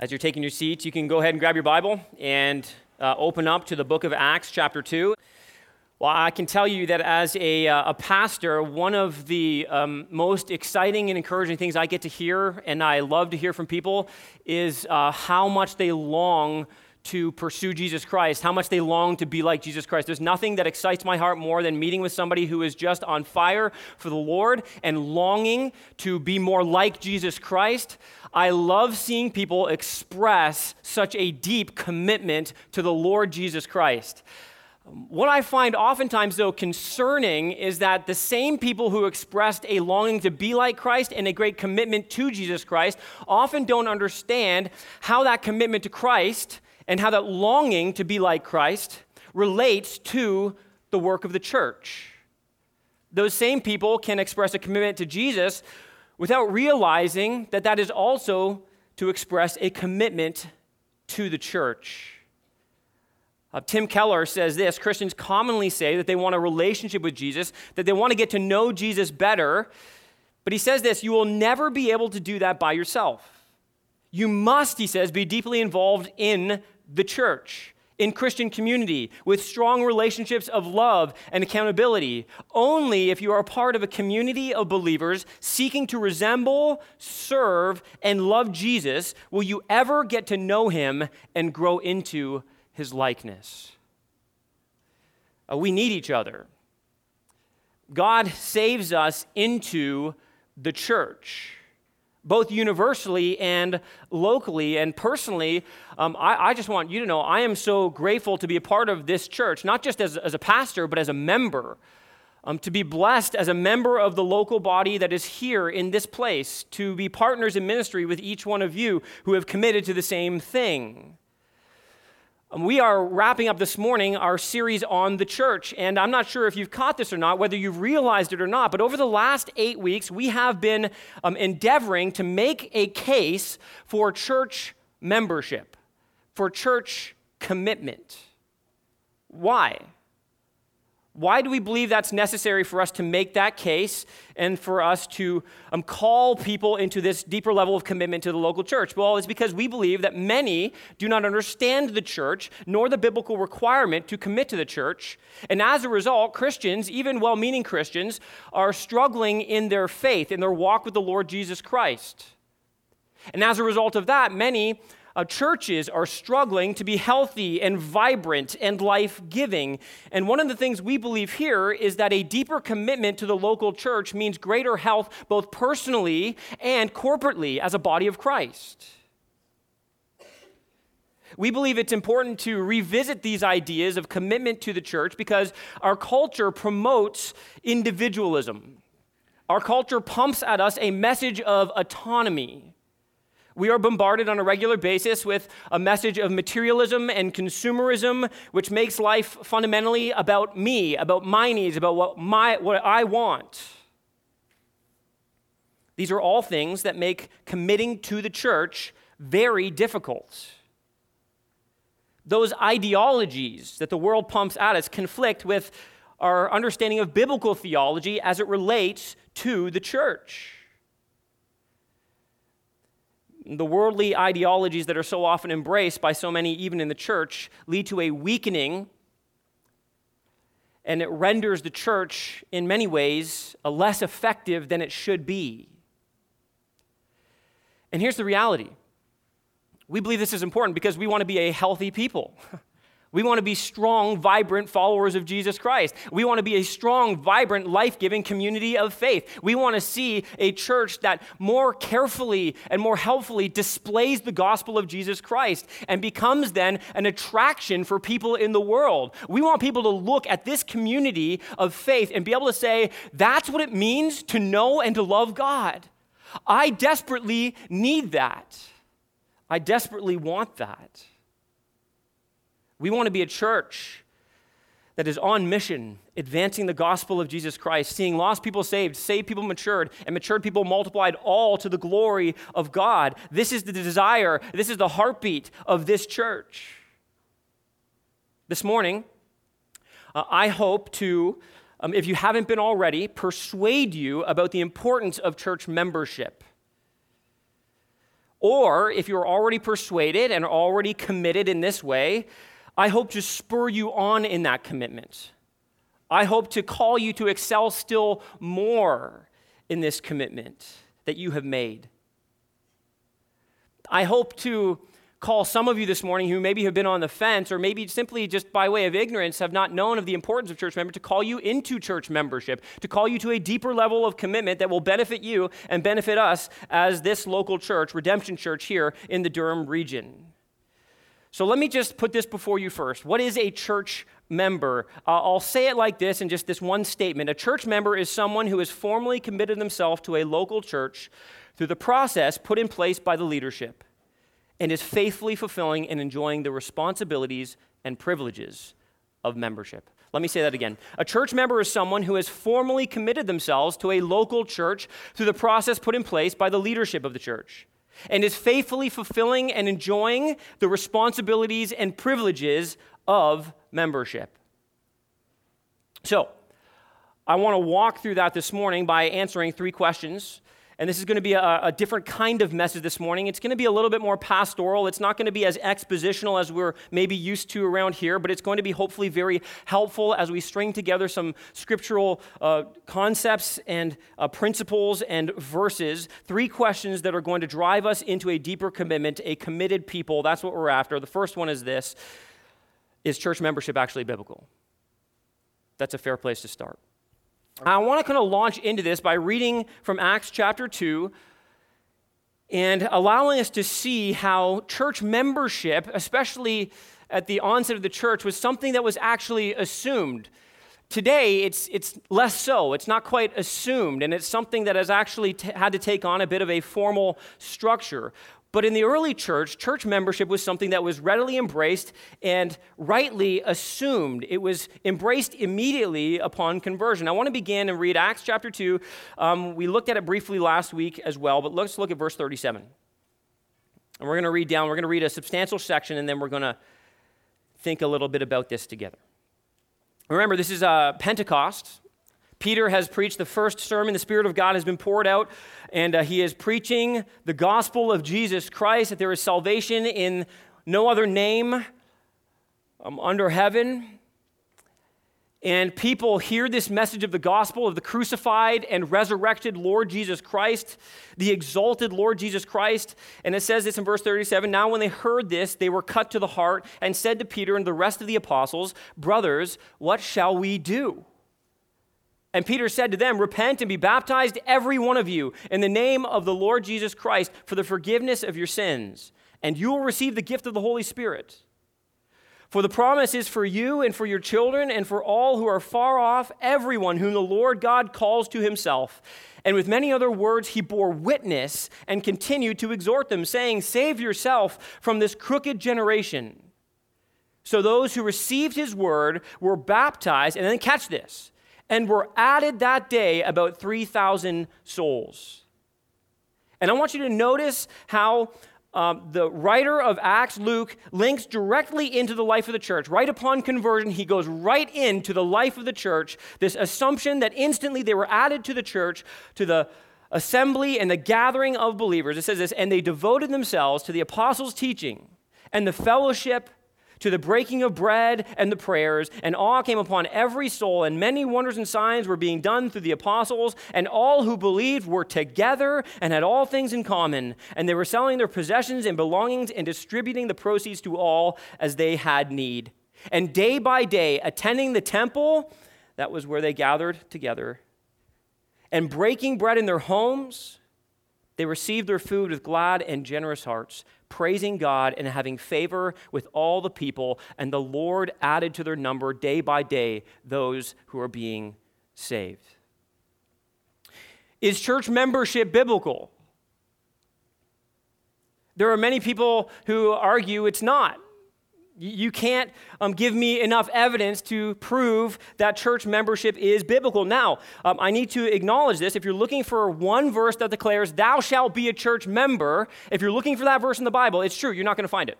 As you're taking your seats, you can go ahead and grab your Bible and uh, open up to the book of Acts, chapter 2. Well, I can tell you that as a, uh, a pastor, one of the um, most exciting and encouraging things I get to hear, and I love to hear from people, is uh, how much they long to pursue Jesus Christ, how much they long to be like Jesus Christ. There's nothing that excites my heart more than meeting with somebody who is just on fire for the Lord and longing to be more like Jesus Christ. I love seeing people express such a deep commitment to the Lord Jesus Christ. What I find oftentimes, though, concerning is that the same people who expressed a longing to be like Christ and a great commitment to Jesus Christ often don't understand how that commitment to Christ and how that longing to be like Christ relates to the work of the church. Those same people can express a commitment to Jesus without realizing that that is also to express a commitment to the church. Uh, Tim Keller says this Christians commonly say that they want a relationship with Jesus, that they want to get to know Jesus better. But he says this you will never be able to do that by yourself. You must, he says, be deeply involved in the church, in Christian community, with strong relationships of love and accountability. Only if you are part of a community of believers seeking to resemble, serve, and love Jesus will you ever get to know him and grow into his likeness. Uh, we need each other. God saves us into the church both universally and locally. And personally, um, I, I, just want you to know I am so grateful to be a part of this church, not just as, as a pastor, but as a member. Um, to be blessed as a member of the local body that is here in this place, to be partners in ministry with each one of you who have committed to the same thing. Um, we are wrapping up this morning our series on the church, and I'm not sure if you've caught this or not, whether you've realized it or not, but over the last eight weeks, we have been um, endeavoring to make a case for church membership, for church commitment. Why? Why do we believe that's necessary for us to make that case and for us to um, call people into this deeper level of commitment to the local church? Well, it's because we believe that many do not understand the church nor the biblical requirement to commit to the church. And as a result, Christians, even well meaning Christians, are struggling in their faith, in their walk with the Lord Jesus Christ. And as a result of that, many uh, churches are struggling to be healthy and vibrant and life giving. And one of the things we believe here is that a deeper commitment to the local church means greater health both personally and corporately as a body of Christ. We believe it's important to revisit these ideas of commitment to the church because our culture promotes individualism. Our culture pumps at us a message of autonomy. We are bombarded on a regular basis with a message of materialism and consumerism, which makes life fundamentally about me, about my needs, about what, my, what I want. These are all things that make committing to the church very difficult. Those ideologies that the world pumps at us conflict with our understanding of biblical theology as it relates to the church the worldly ideologies that are so often embraced by so many, even in the church, lead to a weakening, and it renders the church, in many ways, less effective than it should be. And here's the reality we believe this is important because we want to be a healthy people. We want to be strong, vibrant followers of Jesus Christ. We want to be a strong, vibrant, life giving community of faith. We want to see a church that more carefully and more helpfully displays the gospel of Jesus Christ and becomes then an attraction for people in the world. We want people to look at this community of faith and be able to say, that's what it means to know and to love God. I desperately need that. I desperately want that. We want to be a church that is on mission, advancing the gospel of Jesus Christ, seeing lost people saved, saved people matured, and matured people multiplied, all to the glory of God. This is the desire, this is the heartbeat of this church. This morning, uh, I hope to, um, if you haven't been already, persuade you about the importance of church membership. Or if you're already persuaded and already committed in this way, I hope to spur you on in that commitment. I hope to call you to excel still more in this commitment that you have made. I hope to call some of you this morning who maybe have been on the fence or maybe simply just by way of ignorance have not known of the importance of church membership to call you into church membership, to call you to a deeper level of commitment that will benefit you and benefit us as this local church, Redemption Church, here in the Durham region. So let me just put this before you first. What is a church member? Uh, I'll say it like this in just this one statement. A church member is someone who has formally committed themselves to a local church through the process put in place by the leadership and is faithfully fulfilling and enjoying the responsibilities and privileges of membership. Let me say that again. A church member is someone who has formally committed themselves to a local church through the process put in place by the leadership of the church and is faithfully fulfilling and enjoying the responsibilities and privileges of membership. So, I want to walk through that this morning by answering three questions and this is going to be a, a, different kind of message this morning. It's going to be a little bit more pastoral. It's not going to be as expositional as we're maybe used to around here, but it's going to be hopefully very helpful as we string together some scriptural uh, concepts and uh, principles and verses. Three questions that are going to drive us into a deeper commitment, a committed people. That's what we're after. The first one is this Is church membership actually biblical? That's a fair place to start. I want to kind of launch into this by reading from Acts chapter 2 and allowing us to see how church membership, especially at the onset of the church, was something that was actually assumed. Today, it's, it's less so. It's not quite assumed, and it's something that has actually t- had to take on a bit of a formal structure. But in the early church, church membership was something that was readily embraced and rightly assumed. It was embraced immediately upon conversion. I want to begin and read Acts chapter 2. Um, we looked at it briefly last week as well, but let's look at verse 37. And we're going to read down, we're going to read a substantial section, and then we're going to think a little bit about this together. Remember, this is uh, Pentecost. Peter has preached the first sermon. The Spirit of God has been poured out, and uh, he is preaching the gospel of Jesus Christ, that there is salvation in no other name um, under heaven. And people hear this message of the gospel of the crucified and resurrected Lord Jesus Christ, the exalted Lord Jesus Christ. And it says this in verse 37 Now, when they heard this, they were cut to the heart and said to Peter and the rest of the apostles, Brothers, what shall we do? And Peter said to them, Repent and be baptized, every one of you, in the name of the Lord Jesus Christ, for the forgiveness of your sins, and you will receive the gift of the Holy Spirit. For the promise is for you and for your children and for all who are far off, everyone whom the Lord God calls to himself. And with many other words, he bore witness and continued to exhort them, saying, Save yourself from this crooked generation. So those who received his word were baptized, and then catch this and were added that day about 3,000 souls. And I want you to notice how um, the writer of Acts, Luke, links directly into the life of the church. Right upon conversion, he goes right into the life of the church. This assumption that instantly they were added to the church, to the assembly and the gathering of believers. It says this, and they devoted themselves to the apostles' teaching and the fellowship to the breaking of bread and the prayers, and awe came upon every soul, and many wonders and signs were being done through the apostles, and all who believed were together and had all things in common, and they were selling their possessions and belongings and distributing the proceeds to all as they had need. And day by day, attending the temple, that was where they gathered together, and breaking bread in their homes, they received their food with glad and generous hearts praising God and having favor with all the people, and the Lord added to their number day by day those who are being saved. Is church membership biblical? There are many people who argue it's not. You can't um, give me enough evidence to prove that church membership is biblical. Now, um, I need to acknowledge this. If you're looking for one verse that declares, Thou shalt be a church member, if you're looking for that verse in the Bible, it's true, you're not going to find it.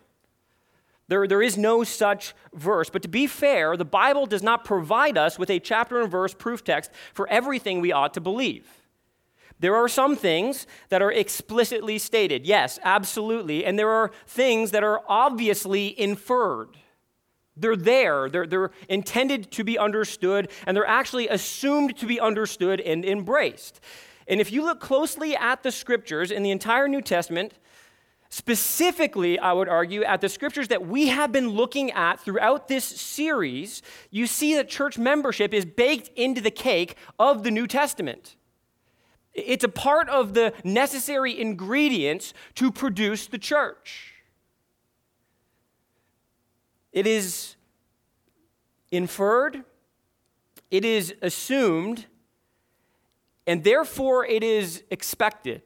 There, there is no such verse. But to be fair, the Bible does not provide us with a chapter and verse proof text for everything we ought to believe. There are some things that are explicitly stated. Yes, absolutely. And there are things that are obviously inferred. They're there, they're, they're intended to be understood, and they're actually assumed to be understood and embraced. And if you look closely at the scriptures in the entire New Testament, specifically, I would argue, at the scriptures that we have been looking at throughout this series, you see that church membership is baked into the cake of the New Testament. It's a part of the necessary ingredients to produce the church. It is inferred, it is assumed, and therefore it is expected.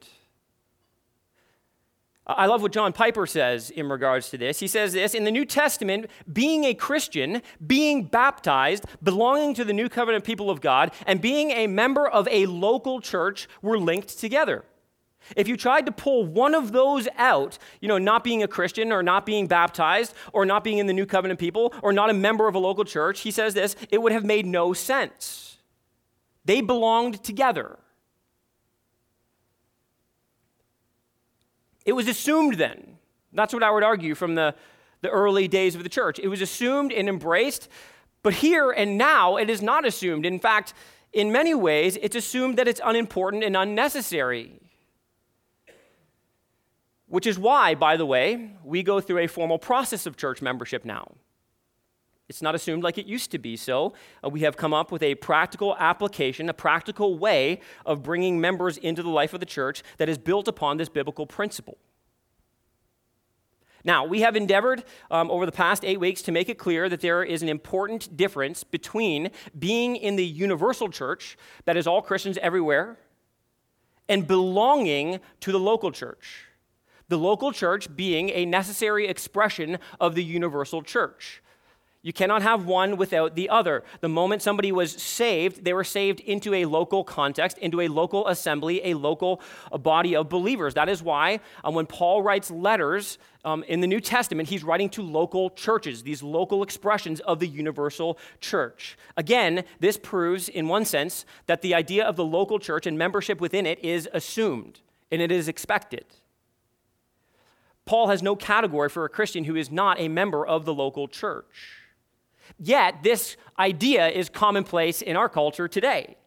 I love what John Piper says in regards to this. He says this In the New Testament, being a Christian, being baptized, belonging to the new covenant people of God, and being a member of a local church were linked together. If you tried to pull one of those out, you know, not being a Christian or not being baptized or not being in the new covenant people or not a member of a local church, he says this, it would have made no sense. They belonged together. It was assumed then. That's what I would argue from the, the early days of the church. It was assumed and embraced, but here and now it is not assumed. In fact, in many ways, it's assumed that it's unimportant and unnecessary. Which is why, by the way, we go through a formal process of church membership now. It's not assumed like it used to be. So, uh, we have come up with a practical application, a practical way of bringing members into the life of the church that is built upon this biblical principle. Now, we have endeavored um, over the past eight weeks to make it clear that there is an important difference between being in the universal church, that is all Christians everywhere, and belonging to the local church. The local church being a necessary expression of the universal church. You cannot have one without the other. The moment somebody was saved, they were saved into a local context, into a local assembly, a local body of believers. That is why um, when Paul writes letters um, in the New Testament, he's writing to local churches, these local expressions of the universal church. Again, this proves, in one sense, that the idea of the local church and membership within it is assumed and it is expected. Paul has no category for a Christian who is not a member of the local church. Yet, this idea is commonplace in our culture today.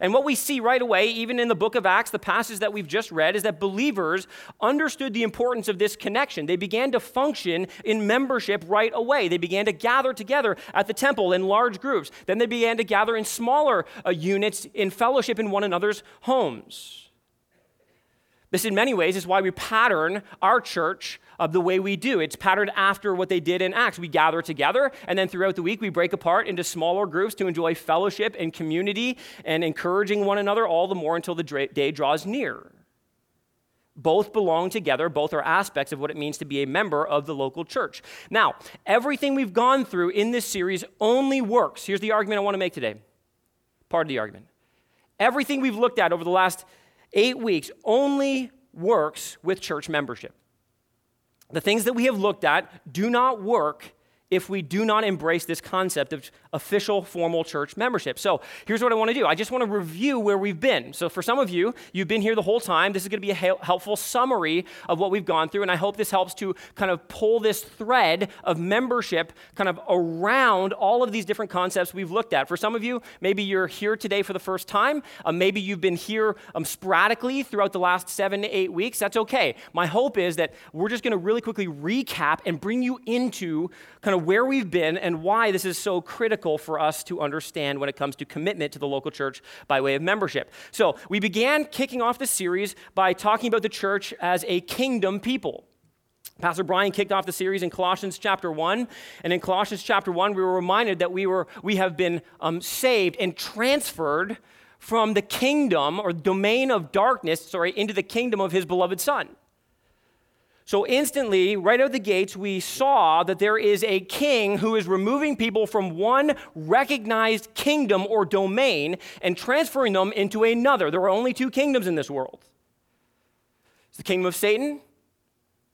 And what we see right away, even in the book of Acts, the passage that we've just read, is that believers understood the importance of this connection. They began to function in membership right away. They began to gather together at the temple in large groups. Then they began to gather in smaller uh, units in fellowship in one another's homes. This, in many ways, is why we pattern our church of the way we do. It's patterned after what they did in Acts. We gather together, and then throughout the week, we break apart into smaller groups to enjoy fellowship and community and encouraging one another all the more until the day draws near. Both belong together, both are aspects of what it means to be a member of the local church. Now, everything we've gone through in this series only works. Here's the argument I want to make today. Part of the argument. Everything we've looked at over the last eight weeks only works with church membership. The things that we have looked at do not work if we do not embrace this concept of official formal church membership. So here's what I want to do I just want to review where we've been. So for some of you, you've been here the whole time. This is going to be a helpful summary of what we've gone through, and I hope this helps to kind of pull this thread of membership kind of around all of these different concepts we've looked at. For some of you, maybe you're here today for the first time. Uh, maybe you've been here um, sporadically throughout the last seven to eight weeks. That's okay. My hope is that we're just going to really quickly recap and bring you into kind of where we've been and why this is so critical for us to understand when it comes to commitment to the local church by way of membership. So, we began kicking off the series by talking about the church as a kingdom people. Pastor Brian kicked off the series in Colossians chapter 1. And in Colossians chapter 1, we were reminded that we, were, we have been um, saved and transferred from the kingdom or domain of darkness, sorry, into the kingdom of his beloved Son. So, instantly, right out the gates, we saw that there is a king who is removing people from one recognized kingdom or domain and transferring them into another. There are only two kingdoms in this world it's the kingdom of Satan,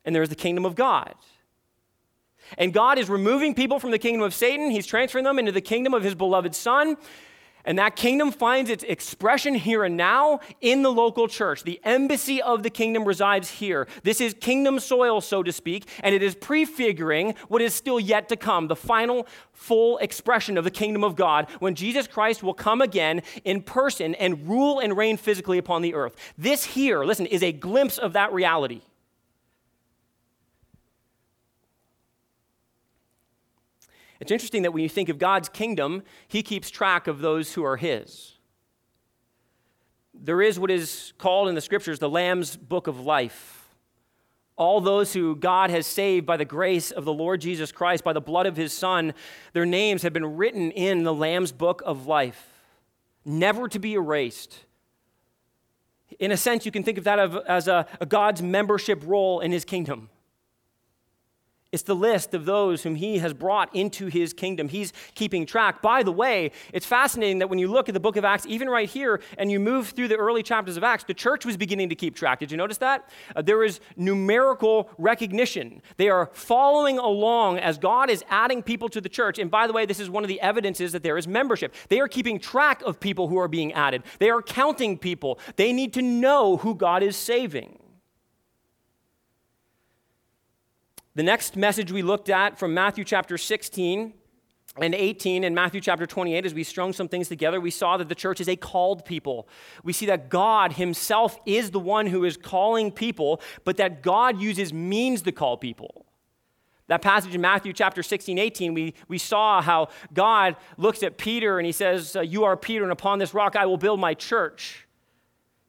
and there's the kingdom of God. And God is removing people from the kingdom of Satan, He's transferring them into the kingdom of His beloved Son. And that kingdom finds its expression here and now in the local church. The embassy of the kingdom resides here. This is kingdom soil, so to speak, and it is prefiguring what is still yet to come the final, full expression of the kingdom of God when Jesus Christ will come again in person and rule and reign physically upon the earth. This here, listen, is a glimpse of that reality. It's interesting that when you think of God's kingdom, he keeps track of those who are his. There is what is called in the scriptures the Lamb's book of life. All those who God has saved by the grace of the Lord Jesus Christ, by the blood of his Son, their names have been written in the Lamb's book of life, never to be erased. In a sense, you can think of that as a, God's membership roll in his kingdom. It's the list of those whom he has brought into his kingdom. He's keeping track. By the way, it's fascinating that when you look at the book of Acts, even right here, and you move through the early chapters of Acts, the church was beginning to keep track. Did you notice that? Uh, there is numerical recognition. They are following along as God is adding people to the church. And by the way, this is one of the evidences that there is membership. They are keeping track of people who are being added, they are counting people. They need to know who God is saving. The next message we looked at from Matthew chapter 16 and 18 and Matthew chapter 28, as we strung some things together, we saw that the church is a called people. We see that God Himself is the one who is calling people, but that God uses means to call people. That passage in Matthew chapter 16, 18, we, we saw how God looks at Peter and he says, uh, You are Peter, and upon this rock I will build my church.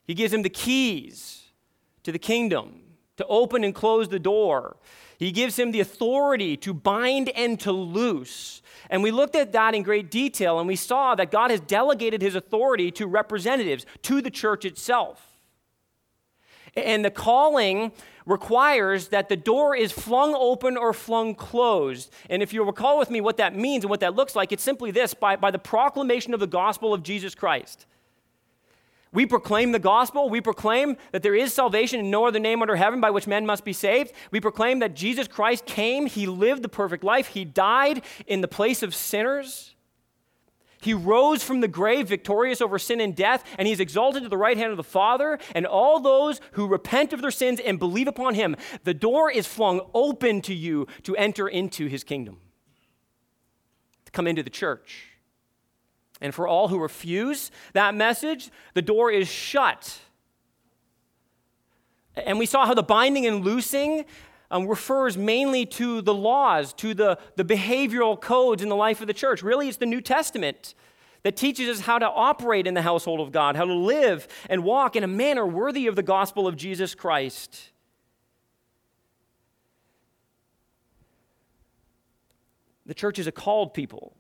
He gives him the keys to the kingdom, to open and close the door. He gives him the authority to bind and to loose. And we looked at that in great detail, and we saw that God has delegated his authority to representatives, to the church itself. And the calling requires that the door is flung open or flung closed. And if you recall with me what that means and what that looks like, it's simply this by, by the proclamation of the gospel of Jesus Christ. We proclaim the gospel. We proclaim that there is salvation in no other name under heaven by which men must be saved. We proclaim that Jesus Christ came, He lived the perfect life, He died in the place of sinners. He rose from the grave victorious over sin and death, and He's exalted to the right hand of the Father. And all those who repent of their sins and believe upon Him, the door is flung open to you to enter into His kingdom, to come into the church. And for all who refuse that message, the door is shut. And we saw how the binding and loosing um, refers mainly to the laws, to the, the behavioral codes in the life of the church. Really, it's the New Testament that teaches us how to operate in the household of God, how to live and walk in a manner worthy of the gospel of Jesus Christ. The church is a called people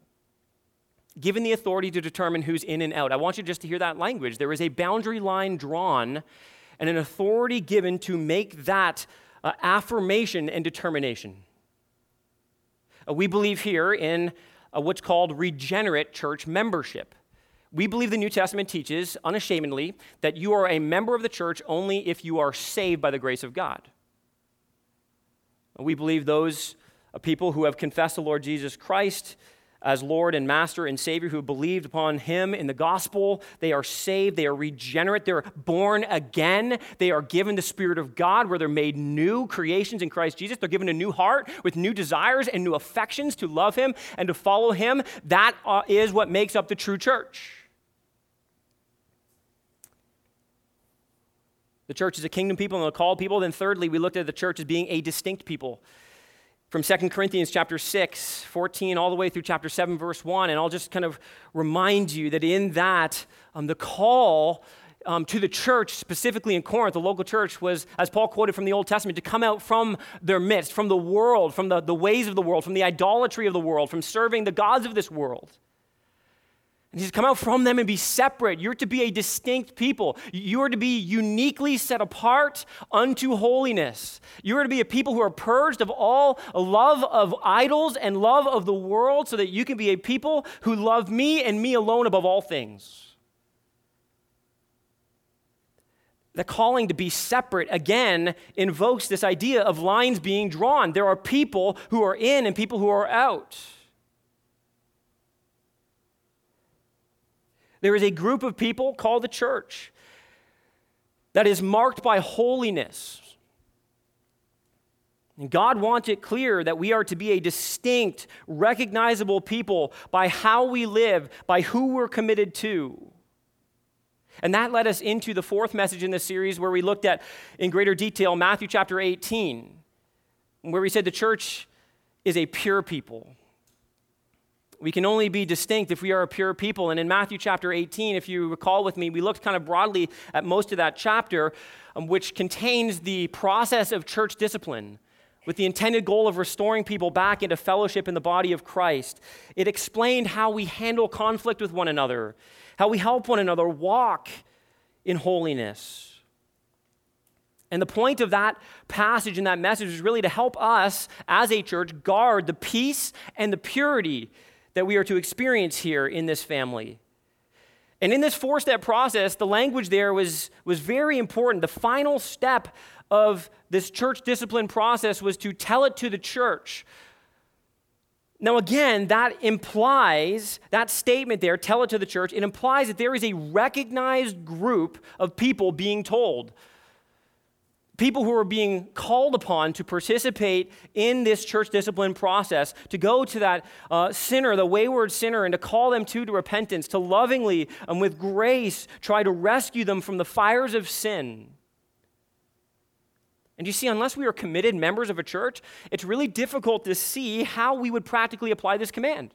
given the authority to determine who's in and out. I want you just to hear that language. There is a boundary line drawn and an authority given to make that uh, affirmation and determination. Uh, we believe here in uh, what's called regenerate church membership. We believe the New Testament teaches unashamedly that you are a member of the church only if you are saved by the grace of God. We believe those uh, people who have confessed the Lord Jesus Christ as Lord and Master and Savior who believed upon Him in the gospel. They are saved, they are regenerate, they're born again, they are given the Spirit of God where they're made new creations in Christ Jesus. They're given a new heart with new desires and new affections to love Him and to follow Him. That uh, what makes up the true church. The church is a kingdom people and a called people. Then, thirdly, we looked at the church as being a distinct people from 2 Corinthians chapter 6, 14, all the way through chapter 7, verse 1. And I'll just kind of remind you that in that, um, the call um, to the church, specifically in Corinth, the local church, was, as Paul quoted from the Old Testament, to come out from their midst, from the world, from the, the ways of the world, from the idolatry of the world, from serving the gods of this world. And says, come out from them and be separate. You're to be a distinct people. You are to be uniquely set apart unto holiness. You are to be a people who are purged of all love of idols and love of the world so that you can be a people who love me and me alone above all things. The calling to be separate again invokes this idea of lines being drawn. There are people who are in and people who are out. There is a group of people called the church that is marked by holiness. And God wants it clear that we are to be a distinct, recognizable people by how we live, by who we're committed to. And that led us into the fourth message in this series where we looked at in greater detail Matthew chapter 18, where we said the church is a pure people. We can only be distinct if we are a pure people. And in Matthew chapter 18, if you recall with me, we looked kind of broadly at most of that chapter, um, which contains the process of church discipline with the intended goal of restoring people back into fellowship in the body of Christ. It explained how we handle conflict with one another, how we help one another walk in holiness. And the point of that passage and that message is really to help us as a church guard the peace and the purity that we are to experience here in this family. And in this four step process, the language there was, was very important. The final step of this church discipline process was to tell it to the church. Now, again, that implies, that statement there, tell it to the church, it implies that there is a recognized group of people being told people who are being called upon to participate in this church discipline process, to go to that uh, sinner, the wayward sinner, and to call them to, to repentance, to lovingly and with grace try to rescue them from the fires of sin. And you see, unless we are committed members of a church, it's really difficult to see how we would practically apply this command.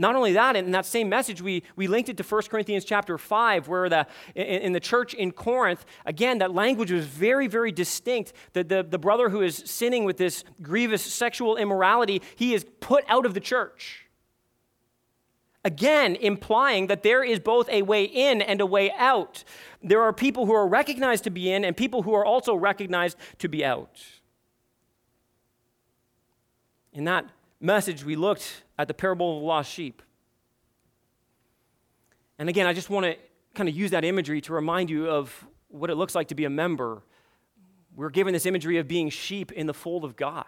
Not only that, in that same message, we, we linked it to 1 Corinthians chapter 5, where the, in, in the church in Corinth, again, that language was very, very distinct. The, the, the brother who is sinning with this grievous sexual immorality, he is put out of the church. Again, implying that there is both a way in and a way out. There are people who are recognized to be in and people who are also recognized to be out. In that message, we looked at the parable of the lost sheep. And again, I just want to kind of use that imagery to remind you of what it looks like to be a member. We're given this imagery of being sheep in the fold of God.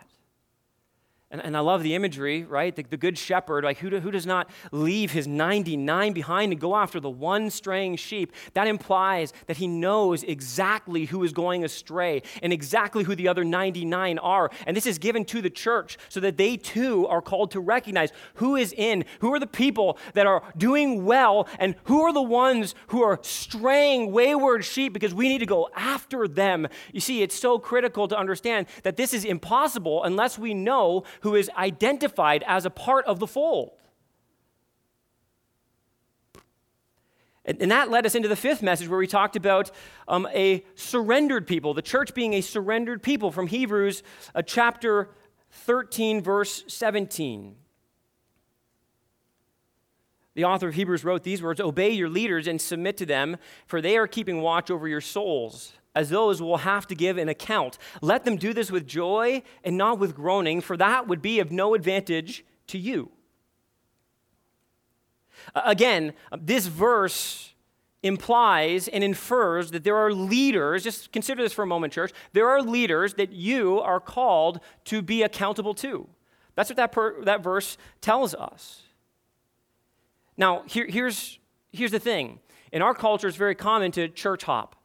And, and I love the imagery, right? The, the good shepherd, like who, do, who does not leave his 99 behind to go after the one straying sheep? That implies that he knows exactly who is going astray and exactly who the other 99 are. And this is given to the church so that they too are called to recognize who is in, who are the people that are doing well, and who are the ones who are straying wayward sheep because we need to go after them. You see, it's so critical to understand that this is impossible unless we know who is identified as a part of the fold. And, that led us into the fifth message where we talked about um, a surrendered people, the church being a surrendered people from Hebrews uh, chapter 13, verse 17. The author of Hebrews wrote these words Obey your leaders and submit to them, for they are keeping watch over your souls as those will have to give an account. Let them do this with joy and not with groaning, for that would be of no advantage to you. Again, this verse implies and infers that there are leaders, just consider this for a moment, church. There are leaders that you are called to be accountable to. That's what that, per, that verse tells us. Now, here, here's, here's the thing. In our culture, it's very common to church hop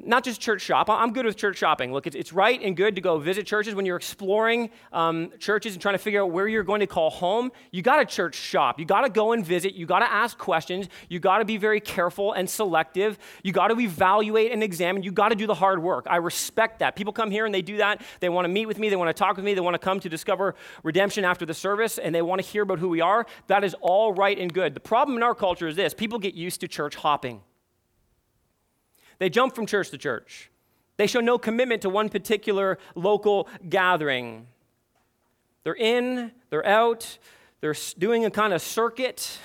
not just church shop. I'm good with church shopping. Look, it's, it's right and good to go visit churches when you're exploring um, churches and trying to figure out where you're going to call home. You got to church shop. You got to go and visit. You got to ask questions. You got to be very careful and selective. You got to evaluate and examine. You got to do the hard work. I respect that. People come here and they do that. They want to meet with me. They want to talk with me. They want to come to discover redemption after the service and they want to hear about who we are. That is all right and good. The problem in our culture is this people get used to church hopping. They jump from church to church. They show no commitment to one particular local gathering. They're in, they're out, they're doing a kind of circuit.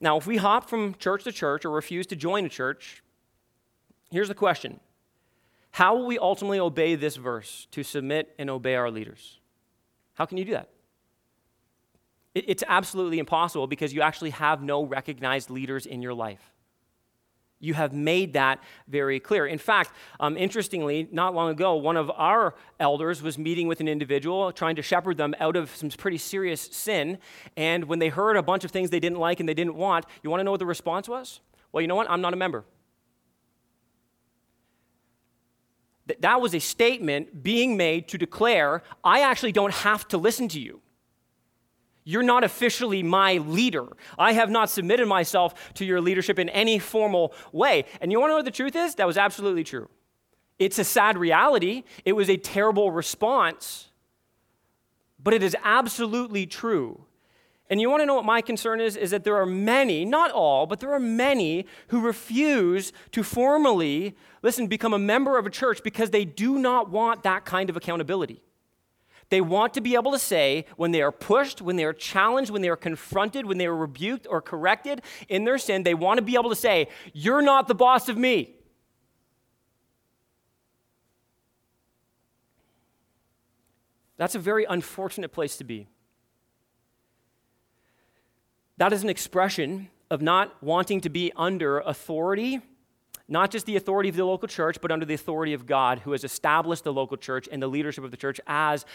Now, if we hop from church to church or refuse to join a church, here's the question How will we ultimately obey this verse to submit and obey our leaders? How can you do that? It's absolutely impossible because you actually have no recognized leaders in your life. You have made that very clear. In fact, um, interestingly, not long ago, one of our elders was meeting with an individual, trying to shepherd them out of some pretty serious sin. And when they heard a bunch of things they didn't like and they didn't want, you want to know what the response was? Well, you know what? I'm not a member. That was a statement being made to declare, I actually don't have to listen to you. You're not officially my leader. I have not submitted myself to your leadership in any formal way. And you want to know what the truth is? That was absolutely true. It's a sad reality. It was a terrible response, but it is absolutely true. And you want to know what my concern is? Is that there are many, not all, but there are many who refuse to formally, listen, become a member of a church because they do not want that kind of accountability. They want to be able to say when they are pushed, when they are challenged, when they are confronted, when they are rebuked or corrected in their sin, they want to be able to say, You're not the boss of me. That's a very unfortunate place to be. That is an expression of not wanting to be under authority, not just the authority of the local church, but under the authority of God, who has established the local church and the leadership of the church as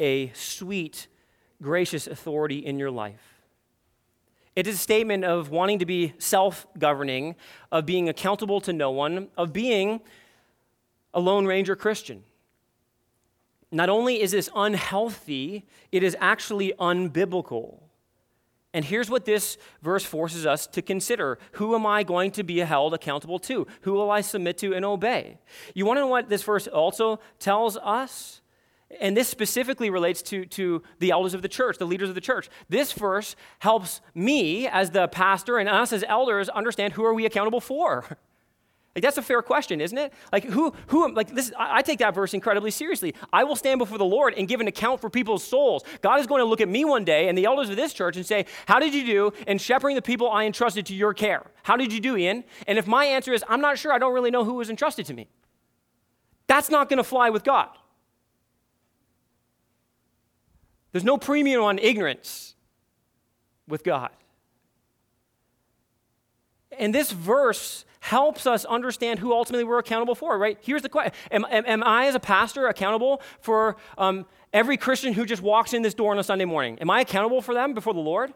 a sweet, gracious authority in your life. It is a statement of wanting to be self governing, of being accountable to no one, of being a Lone Ranger Christian. Not only is this unhealthy, it is actually unbiblical. And here's what this verse forces us to consider Who am I going to be held accountable to? Who will I submit to and obey? You want to know what this verse also tells us? And this specifically relates to, to the elders of the church, the leaders of the church. This verse helps me as the pastor and us as elders understand who are we accountable for? Like that's a fair question, isn't it? Like who who like this I, I take that verse incredibly seriously. I will stand before the Lord and give an account for people's souls. God is going to look at me one day and the elders of this church and say, "How did you do in shepherding the people I entrusted to your care? How did you do, Ian?" And if my answer is, "I'm not sure. I don't really know who was entrusted to me." That's not going to fly with God. There's no premium on ignorance with God. And this verse helps us understand who ultimately we're accountable for, right? Here's the question Am, am, am I, as a pastor, accountable for um, every Christian who just walks in this door on a Sunday morning? Am I accountable for them before the Lord?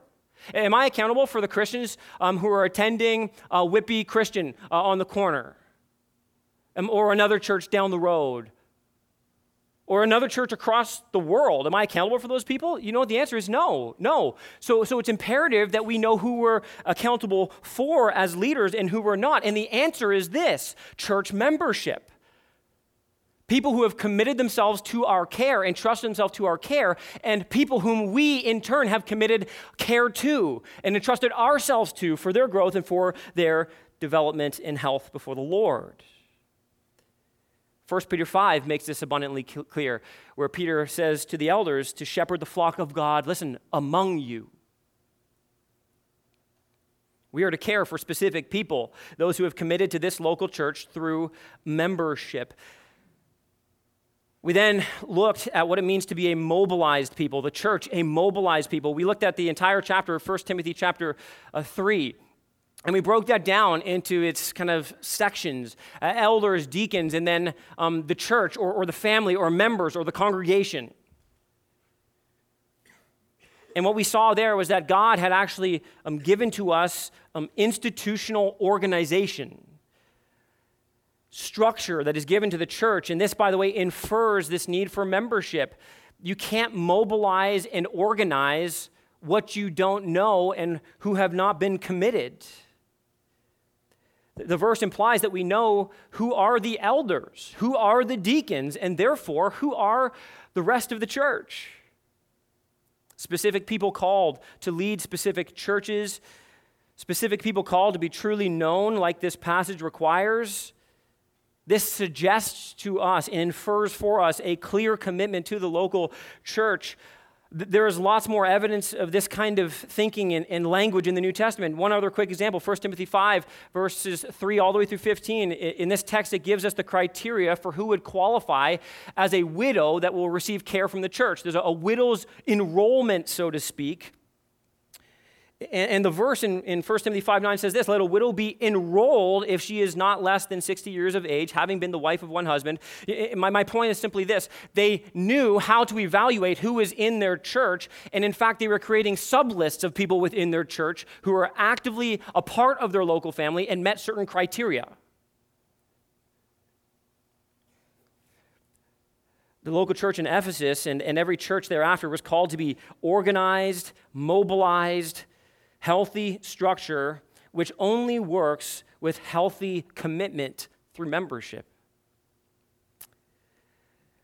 Am I accountable for the Christians um, who are attending Whitby Christian uh, on the corner? Um, or another church down the road? Or another church across the world. Am I accountable for those people? You know, what the answer is no, no. So, so it's imperative that we know who we're accountable for as leaders and who we're not. And the answer is this church membership. People who have committed themselves to our care and trusted themselves to our care, and people whom we in turn have committed care to and entrusted ourselves to for their growth and for their development and health before the Lord. 1 Peter 5 makes this abundantly clear, where Peter says to the elders to shepherd the flock of God, listen, among you. We are to care for specific people, those who have committed to this local church through membership. We then looked at what it means to be a mobilized people, the church, a mobilized people. We looked at the entire chapter of 1 Timothy chapter uh, 3. And we broke that down into its kind of sections uh, elders, deacons, and then um, the church or, or the family or members or the congregation. And what we saw there was that God had actually um, given to us um, institutional organization, structure that is given to the church. And this, by the way, infers this need for membership. You can't mobilize and organize what you don't know and who have not been committed. The verse implies that we know who are the elders, who are the deacons, and therefore who are the rest of the church. Specific people called to lead specific churches, specific people called to be truly known, like this passage requires. This suggests to us and infers for us a clear commitment to the local church there is lots more evidence of this kind of thinking and, language in the New Testament. One other quick example 1 Timothy 5, verses 3 all the way through 15. In this text, it gives us the criteria for who would qualify as a widow that will receive care from the church. There's a, a widow's enrollment, so to speak. And, the verse in, in 1 Timothy 5 9 says this Let a widow be enrolled if she is not less than 60 years of age, having been the wife of one husband. My, my point is simply this they knew how to evaluate who was in their church, and in fact, they were creating sublists of people within their church who were actively a part of their local family and met certain criteria. The local church in Ephesus and, and every church thereafter was called to be organized, mobilized, healthy structure which only works with healthy commitment through membership.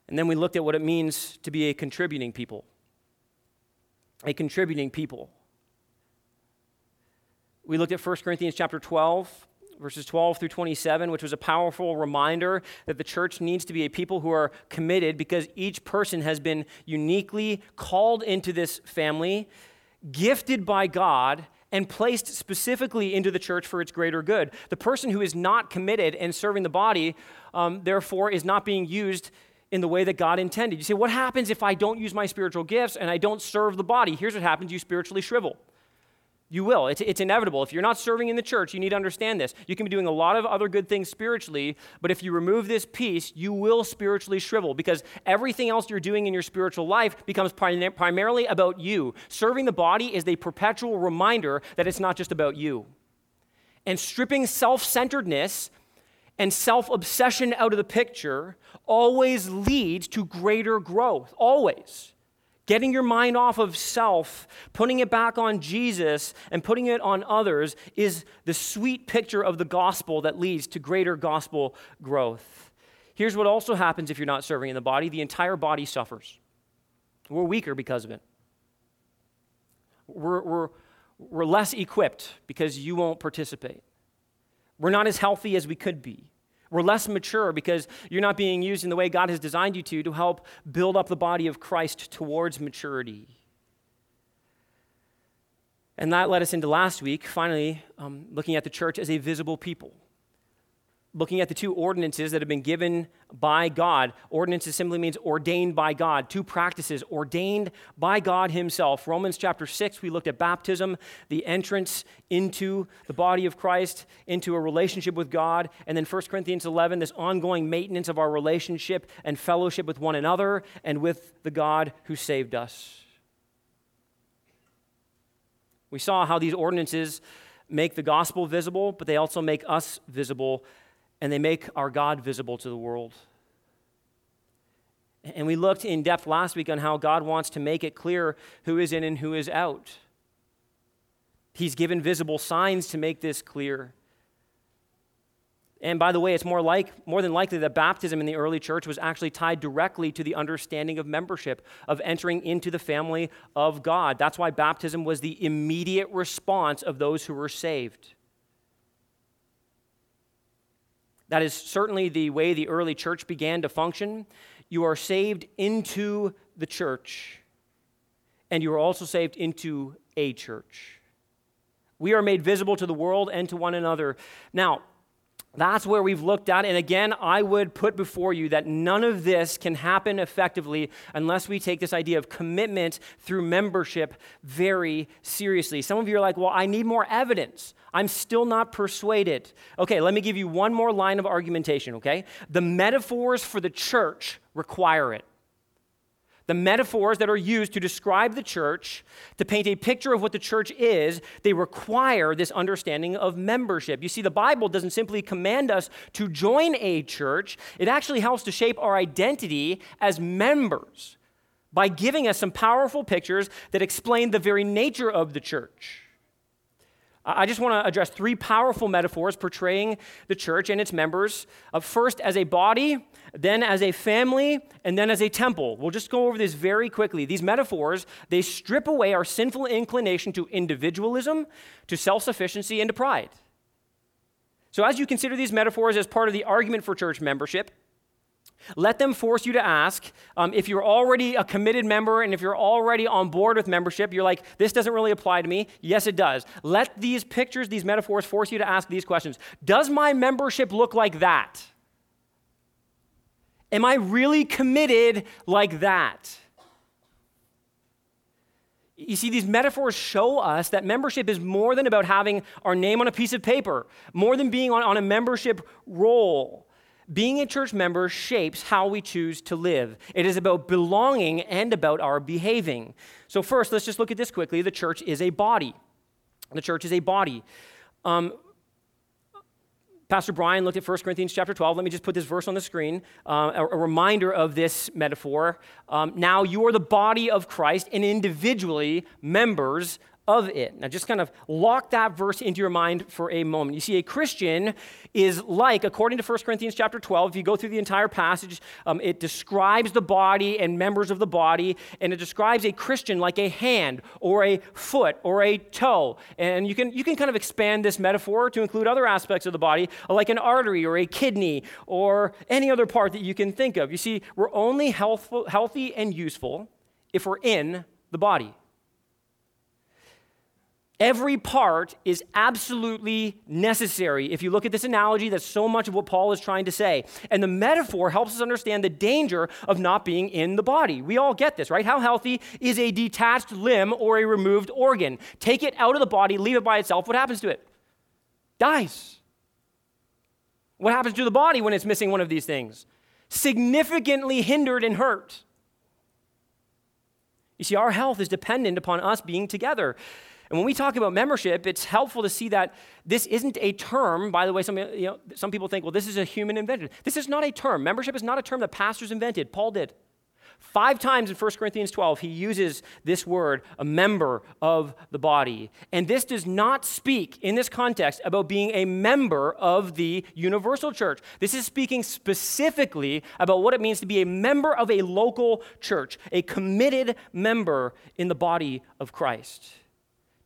And then we looked at what it means to be a contributing people. A contributing people. We looked at 1 Corinthians chapter 12, verses 12 through 27, which was a powerful reminder that the church needs to be a people who are committed because each person has been uniquely called into this family gifted by God and placed specifically into the church for its greater good. The person who is not committed and serving the body, um, therefore, is not being used in the way that God intended. You say, what happens if I don't use my spiritual gifts and I don't serve the body? Here's what happens you spiritually shrivel. You will. It's, it's inevitable. If you're not serving in the church, you need to understand this. You can be doing a lot of other good things spiritually, but if you remove this piece, you will spiritually shrivel because everything else you're doing in your spiritual life becomes prim- primarily about you. Serving the body is a perpetual reminder that it's not just about you. And stripping self centeredness and self obsession out of the picture always leads to greater growth. Always. Getting your mind off of self, putting it back on Jesus, and putting it on others is the sweet picture of the gospel that leads to greater gospel growth. Here's what also happens if you're not serving in the body the entire body suffers. We're weaker because of it. We're, we're, we're less equipped because you won't participate. We're not as healthy as we could be. We're less mature because you're not being used in the way God has designed you to to help build up the body of Christ towards maturity. And that led us into last week, finally, um, looking at the church as a visible people looking at the two ordinances that have been given by God. Ordinances simply means ordained by God. Two practices ordained by God Himself. Romans chapter 6, we looked at baptism, the entrance into the body of Christ, into a relationship with God. And then 1 Corinthians 11, this ongoing maintenance of our relationship and fellowship with one another and with the God who saved us. We saw how these ordinances make the gospel visible, but they also make us visible and they make our God visible to the world. And we looked in depth last week on how God wants to make it clear who is in and who is out. He's given visible signs to make this clear. And by the way, it's more, like, more than likely that baptism in the early church was actually tied directly to the understanding of membership, of entering into the family of God. That's why baptism was the immediate response of those who were saved. That is certainly the way the early church began to function. You are saved into the church, and you are also saved into a church. We are made visible to the world and to one another. Now, that's where we've looked at. And again, I would put before you that none of this can happen effectively unless we take this idea of commitment through membership very seriously. Some of you are like, well, I need more evidence. I'm still not persuaded. Okay, let me give you one more line of argumentation, okay? The metaphors for the church require it. The metaphors that are used to describe the church, to paint a picture of what the church is, they require this understanding of membership. You see, the Bible doesn't simply command us to join a church, it actually helps to shape our identity as members by giving us some powerful pictures that explain the very nature of the church. I just want to address three powerful metaphors portraying the church and its members. Uh, first, as a body, then as a family, and then as a temple. We'll just go over this very quickly. These metaphors, they strip away our sinful inclination to individualism, to self sufficiency, and to pride. So, as you consider these metaphors as part of the argument for church membership, let them force you to ask um, if you're already a committed member and if you're already on board with membership, you're like, this doesn't really apply to me. Yes, it does. Let these pictures, these metaphors force you to ask these questions Does my membership look like that? Am I really committed like that? You see, these metaphors show us that membership is more than about having our name on a piece of paper, more than being on, on a membership roll. Being a church member shapes how we choose to live. It is about belonging and about our behaving. So, first, let's just look at this quickly. The church is a body. The church is a body. Um, Pastor Brian looked at 1 Corinthians chapter 12. Let me just put this verse on the screen, uh, a, a, reminder of this metaphor. Um, now you are the body of Christ and individually members of it. Now, just kind of lock that verse into your mind for a moment. You see, a Christian is like, according to 1 Corinthians chapter 12, if you go through the entire passage, um, it describes the body and members of the body, and it describes a Christian like a hand or a foot or a toe. And you can, you can kind of expand this metaphor to include other aspects of the body, like an artery or a kidney or any other part that you can think of. You see, we're only healthful, healthy and useful if we're in the body. Every part is absolutely necessary. If you look at this analogy, that's so much of what Paul is trying to say. And the metaphor helps us understand the danger of not being in the body. We all get this, right? How healthy is a detached limb or a removed organ? Take it out of the body, leave it by itself. What happens to it? Dies. What happens to the body when it's missing one of these things? Significantly hindered and hurt. You see, our health is dependent upon us being together. And when we talk about membership, it's helpful to see that this isn't a term. By the way, some, you know, some people think, well, this is a human invention. This is not a term. Membership is not a term that pastors invented. Paul did. Five times in 1 Corinthians 12, he uses this word, a member of the body. And this does not speak in this context about being a member of the universal church. This is speaking specifically about what it means to be a member of a local church, a committed member in the body of Christ.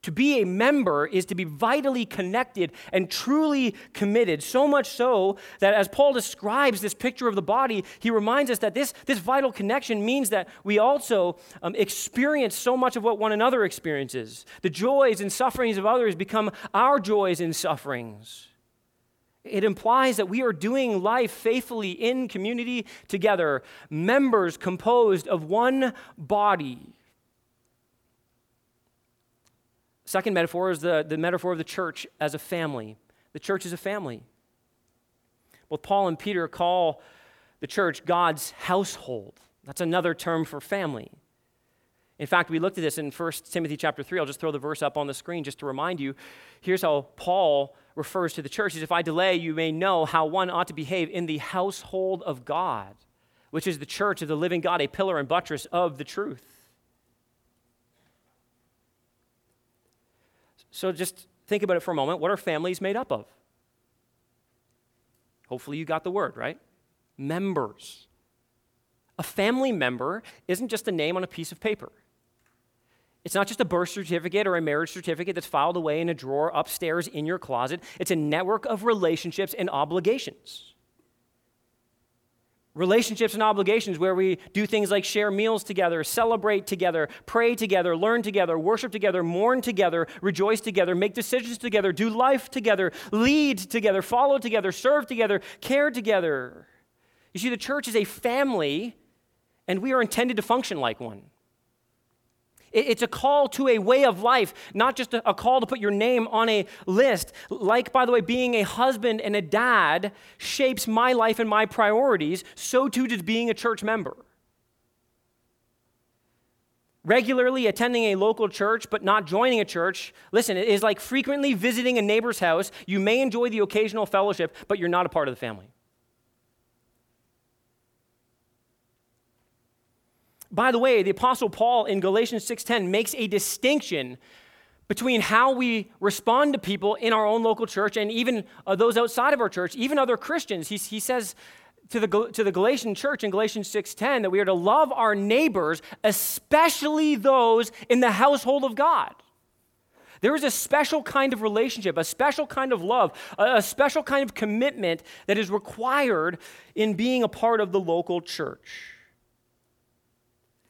To be a member is to be vitally connected and truly committed, so much so that as Paul describes this picture of the body, he reminds us that this, this vital connection means that we also um, experience so much of what one another experiences. The joys and sufferings of others become our joys and sufferings. It implies that we are doing life faithfully in community together, members composed of one body. Second metaphor is the, the metaphor of the church as a family. The church is a family. Both Paul and Peter call the church God's household. That's another term for family. In fact, we looked at this in 1 Timothy chapter 3. I'll just throw the verse up on the screen just to remind you. Here's how Paul refers to the church. He says, If I delay, you may know how one ought to behave in the household of God, which is the church of the living God, a pillar and buttress of the truth. So just think about it for a moment. What are families made up of? Hopefully, you got the word, right? Members. A family member isn't just a name on a piece of paper. It's not just a birth certificate or a marriage certificate that's filed away in a drawer upstairs in your closet. It's a network of relationships and obligations relationships and obligations where we do things like share meals together, celebrate together, pray together, learn together, worship together, mourn together, rejoice together, make decisions together, do life together, lead together, follow together, serve together, care together. You see, the church is a family, and we are intended to function like one. It's a call to a way of life, not just a call to put your name on a list. Like, by the way, being a husband and a dad shapes my life and my priorities, so too does being a church member. Regularly attending a local church but not joining a church, listen, it is like frequently visiting a neighbor's house. You may enjoy the occasional fellowship, but you're not a part of the family. By the way, the apostle Paul in Galatians 6:10 makes a distinction between how we respond to people in our own local church and even uh, those outside of our church, even other Christians. He, he says to the, to the Galatian church in Galatians 6:10 that we are to love our neighbors, especially those in the household of God. There is a special kind of relationship, a special kind of love, a, a special kind of commitment that is required in being a part of the local church.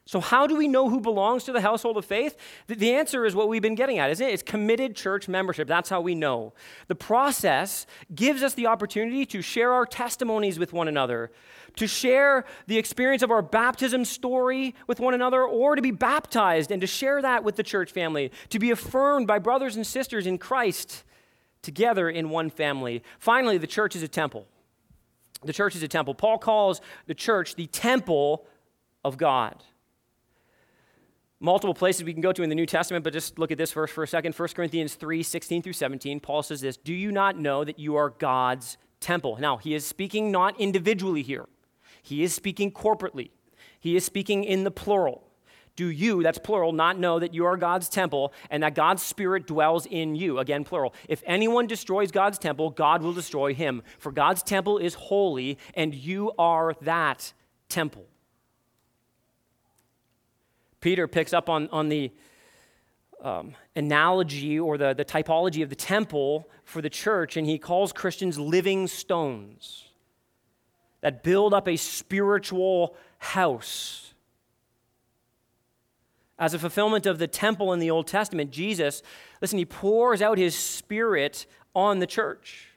So, how do we know who belongs to the household of faith? The answer is what we've been getting at, isn't it? It's committed church membership. That's how we know. The process gives us the opportunity to share our testimonies with one another, to share the experience of our baptism story with one another, or to be baptized and to share that with the church family, to be affirmed by brothers and sisters in Christ together in one family. Finally, the church is a temple. The church is a temple. Paul calls the church the temple of God multiple places we can go to in the New Testament, but just look at this verse for a second. 1 Corinthians 3 16 through 17. Paul says this Do you not know that you are God's temple? Now, he is speaking not individually here, he is speaking corporately, he is speaking in the plural. Do you, that's plural, not know that you are God's temple and that God's Spirit dwells in you? Again, plural. If anyone destroys God's temple, God will destroy him. For God's temple is holy, and you are that temple. Peter picks up on, on the um, analogy or the, the typology of the temple for the church, and he calls Christians living stones that build up a spiritual house. As a fulfillment of the temple in the Old Testament, Jesus, listen, he pours out his spirit on the church.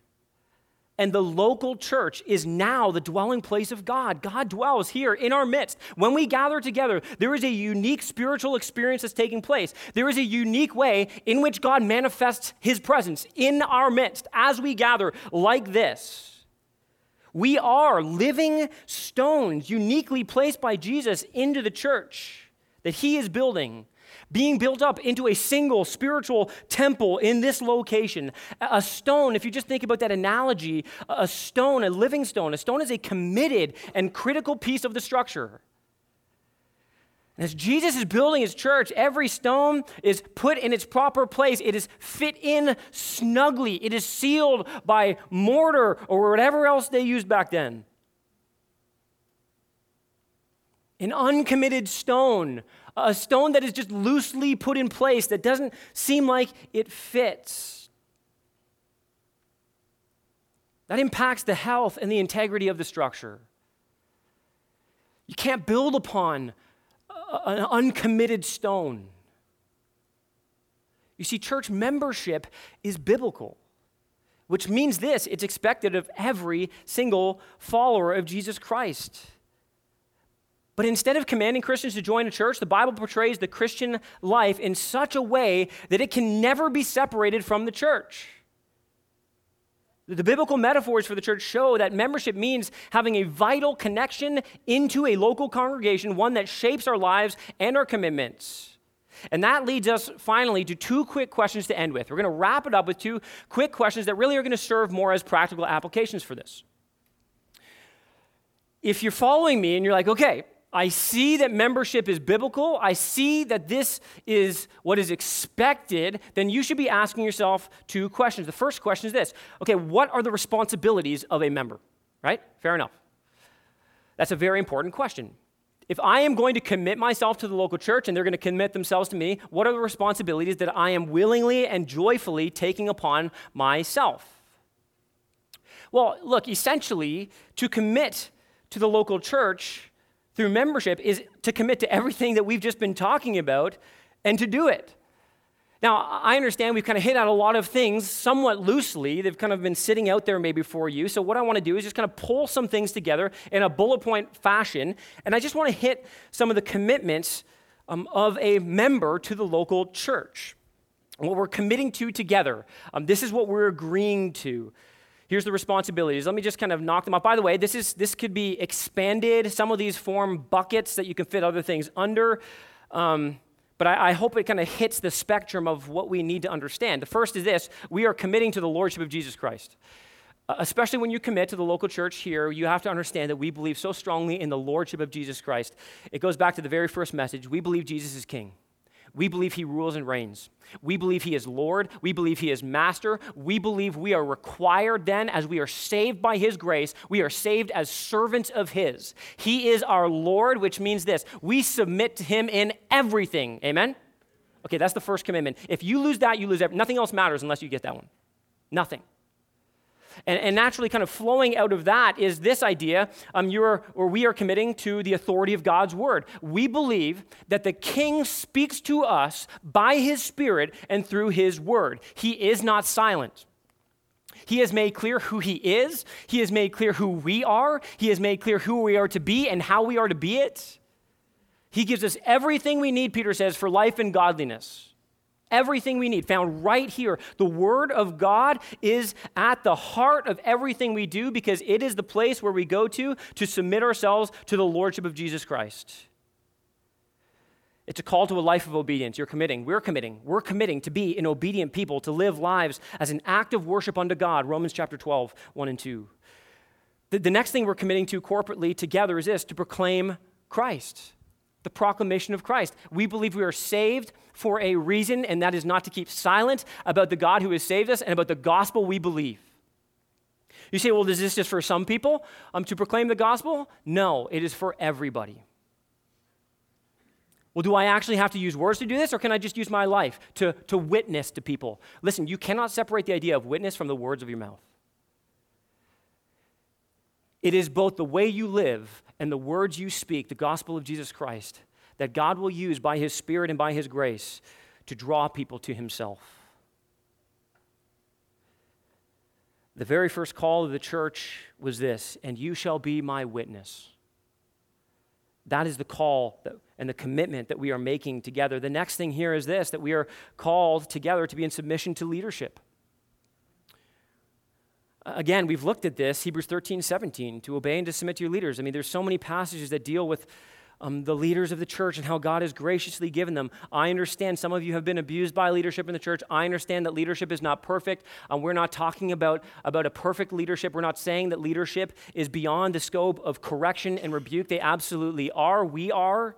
And the local church is now the dwelling place of God. God dwells here in our midst. When we gather together, there is a unique spiritual experience that's taking place. There is a unique way in which God manifests his presence in our midst as we gather like this. We are living stones uniquely placed by Jesus into the church that he is building being built up into a single spiritual temple in this location. A stone, if you just think about that analogy, a stone, a living stone, a stone is a committed and critical piece of the structure. as Jesus is building his church, every stone is put in its proper place. It is fit in snugly. It is sealed by mortar or whatever else they used back then. An uncommitted stone a stone that is just loosely put in place that doesn't seem like it fits. That impacts the health and the integrity of the structure. You can't build upon an uncommitted stone. You see, church membership is biblical, which means this it's expected of every single follower of Jesus Christ. But instead of commanding Christians to join a church, the Bible portrays the Christian life in such a way that it can never be separated from the church. The biblical metaphors for the church show that membership means having a vital connection into a local congregation, one that shapes our lives and our commitments. And that leads us finally to two quick questions to end with. We're going to wrap it up with two quick questions that really are going to serve more as practical applications for this. If you're following me and you're like, okay, I see that membership is biblical, I see that this is what is expected, then you should be asking yourself two questions. The first question is this okay, what are the responsibilities of a member? Right? Fair enough. That's a very important question. If I am going to commit myself to the local church and they're going to commit themselves to me, what are the responsibilities that I am willingly and joyfully taking upon myself? Well, look, essentially, to commit to the local church, through membership is to commit to everything that we've just been talking about and to do it. Now, I understand we've kind of hit out a lot of things somewhat loosely. They've kind of been sitting out there maybe for you. So, what I want to do is just kind of pull some things together in a bullet point fashion. And I just want to hit some of the commitments um, of a member to the local church. What we're committing to together. Um, this is what we're agreeing to. Here's the responsibilities. Let me just kind of knock them out. By the way, this, is, this could be expanded. Some of these form buckets that you can fit other things under. Um, but I, I, hope it kind of hits the spectrum of what we need to understand. The first is this we are committing to the Lordship of Jesus Christ. Uh, especially when you commit to the local church here, you have to understand that we believe so strongly in the Lordship of Jesus Christ. It goes back to the very first message. We believe Jesus is King. We believe he rules and reigns. We believe he is Lord. We believe he is master. We believe we are required then, as we are saved by his grace, we are saved as servants of his. He is our Lord, which means this we submit to him in everything. Amen? Okay, that's the first commitment. If you lose that, you lose everything. Nothing else matters unless you get that one. Nothing. And, and, naturally, kind of flowing out of that is this idea um, you're, or we are committing to the authority of God's word. We believe that the king speaks to us by his spirit and through his word. He is not silent. He has made clear who he is, he has made clear who we are, he has made clear who we are to be and how we are to be it. He gives us everything we need, Peter says, for life and godliness. Everything we need found right here. The Word of God is at the heart of everything we do because it is the place where we go to to submit ourselves to the Lordship of Jesus Christ. It's a call to a life of obedience. You're committing. We're committing. We're committing to be an obedient people, to live lives as an act of worship unto God. Romans chapter 12, 1 and 2. The, the next thing we're committing to corporately together is this to proclaim Christ the proclamation of Christ. We believe we are saved for a reason, and that is not to keep silent about the God who has saved us and about the gospel we believe. You say, well, is this just for some people um, to proclaim the gospel? No, it is for everybody. Well, do I actually have to use words to do this, or can I just use my life to, to witness to people? Listen, you cannot separate the idea of witness from the words of your mouth. It is both the way you live and the words you speak, the gospel of Jesus Christ, that God will use by His Spirit and by His grace to draw people to Himself. The very first call of the church was this, and you shall be my witness. That is the call that, and the commitment that we are making together. The next thing here is this that we are called together to be in submission to leadership. Again, we've looked at this, Hebrews 13, 17, to obey and to submit to your leaders. I mean, there's so many passages that deal with um, the leaders of the church and how God has graciously given them. I understand some of you have been abused by leadership in the church. I understand that leadership is not perfect. Um, we're not talking about, about a perfect leadership. We're not saying that leadership is beyond the scope of correction and rebuke. They absolutely are. We are.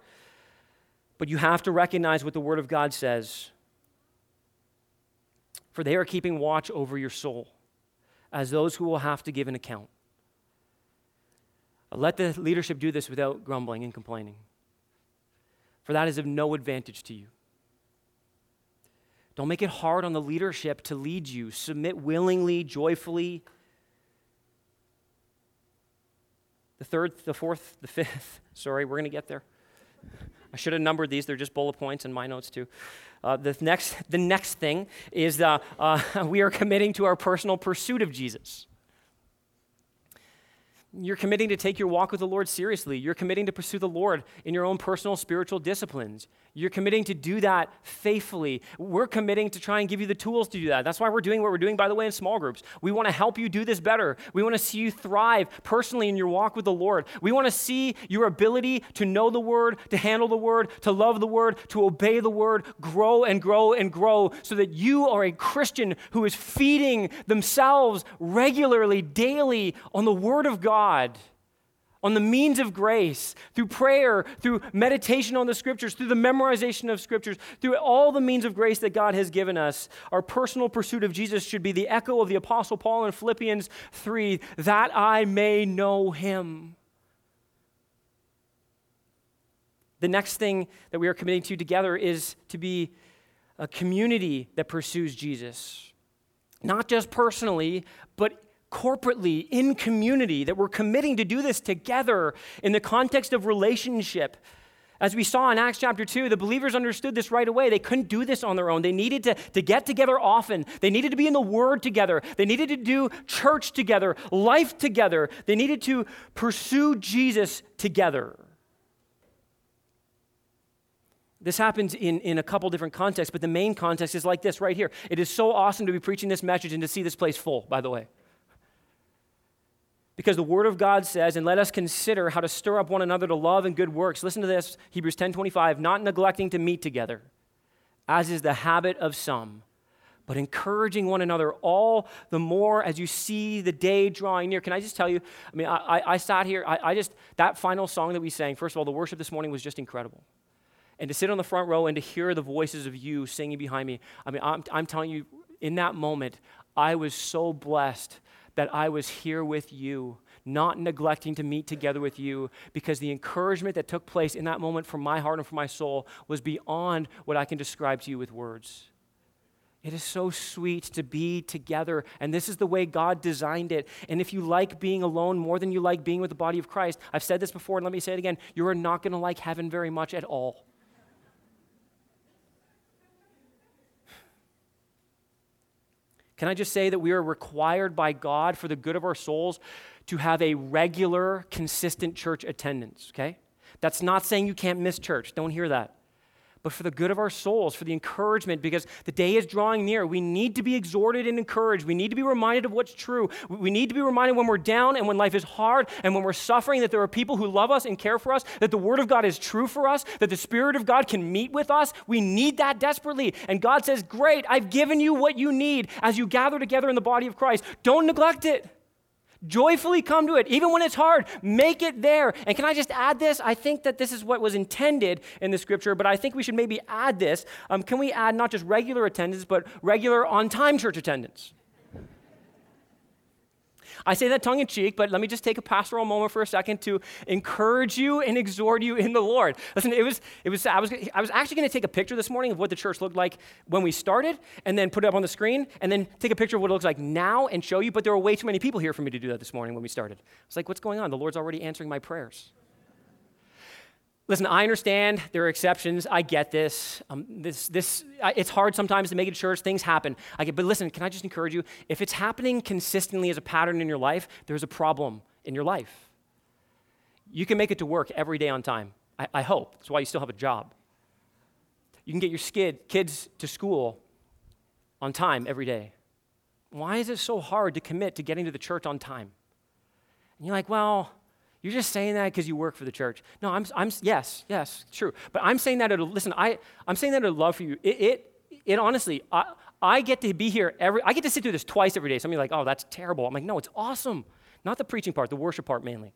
But you have to recognize what the Word of God says. For they are keeping watch over your soul as those who will have to give an account. Let the leadership do this without grumbling and complaining, for that is of no advantage to you. Don't make it hard on the leadership to lead you. Submit willingly, joyfully. The third, the fourth, the fifth. Sorry, we're going to get there. I should have numbered these. They're just bullet points in my notes, too. Uh, the, next, the next thing is uh, uh, we are committing to our personal pursuit of Jesus. You're committing to take your walk with the Lord seriously. You're committing to pursue the Lord in your own personal spiritual disciplines. You're committing to do that faithfully. We're committing to try and give you the tools to do that. That's why we're doing what we're doing, by the way, in small groups. We want to help you do this better. We want to see you thrive personally in your walk with the Lord. We want to see your ability to know the Word, to handle the Word, to love the Word, to obey the Word, grow and grow and grow so that you are a Christian who is feeding themselves regularly, daily on the Word of God on the means of grace, through prayer, through meditation on the scriptures, through the memorization of scriptures, through all the means of grace that God has given us. Our personal pursuit of Jesus should be the echo of the Apostle Paul in Philippians 3 that I may know him. The next thing that we are committing to together is to be a community that pursues Jesus. Not just personally, but corporately, in community, that we're committing to do this together in the context of relationship. As we saw in Acts chapter 2, the believers understood this right away. They couldn't do this on their own. They needed to, to get together often. They needed to be in the Word together. They needed to do church together, life together. They needed to pursue Jesus together. This happens in, in a couple different contexts, but the main context is like this right here. It is so awesome to be preaching this message and to see this place full, by the way. Because the word of God says, and let us consider how to stir up one another to love and good works. Listen to this, Hebrews 10:25, not neglecting to meet together, as is the habit of some, but encouraging one another all the more as you see the day drawing near. Can I just tell you? I mean, I, I, I sat here, I, I just, that final song that we sang, first of all, the worship this morning was just incredible. And to sit on the front row and to hear the voices of you singing behind me, I mean, I'm, I'm telling you, in that moment, I was so blessed that I was here with you, not neglecting to meet together with you, because the encouragement that took place in that moment from my heart and from my soul was beyond what I can describe to you with words. It is so sweet to be together, and this is the way God designed it. And if you like being alone more than you like being with the body of Christ, I've said this before, and let me say it again you are not going to like heaven very much at all. Can I just say that we are required by God for the good of our souls to have a regular, consistent church attendance, okay? That's not saying you can't miss church. Don't hear that but for the good of our souls, for the encouragement, because the day is drawing near. We need to be exhorted and encouraged. We need to be reminded of what's true. We need to be reminded when we're down and when life is hard and when we're suffering that there are people who love us and care for us, that the Word of God is true for us, that the Spirit of God can meet with us. We need that desperately. And God says, Great, I've given you what you need as you gather together in the body of Christ. Don't neglect it. Joyfully come to it, even when it's hard. Make it there. And can I just add this? I think that this is what was intended in the scripture, but I think we should maybe add this. Um, can we add not just regular attendance, but regular on time church attendance? I say that tongue in cheek, but let me just take a pastoral moment for a second to encourage you and exhort you in the Lord. Listen, it was, it was, I was, I was actually going to take a picture this morning of what the church looked like when we started and then put it up on the screen and then take a picture of what it looks like now and show you, but there were way too many people here for me to do that this morning when we started. It's like, what's going on? The Lord's already answering my prayers. Listen, I understand there are exceptions. I get this. Um, this, this it's hard sometimes to make it church. Things happen. I get, but listen, can I just encourage you? If it's happening consistently as a pattern in your life, there's a problem in your life. You can make it to work every day on time. I, I hope. That's why you still have a job. You can get your skid, kids to school on time every day. Why is it so hard to commit to getting to the church on time? And you're like, well, you're just saying that because you work for the church. No, I'm, I'm yes, yes, true. But I'm saying that, out of, listen, I, I'm saying that out of love for you. It, it, it honestly, I, I get to be here every, I get to sit through this twice every day. Some of you are like, oh, that's terrible. I'm like, no, it's awesome. Not the preaching part, the worship part mainly.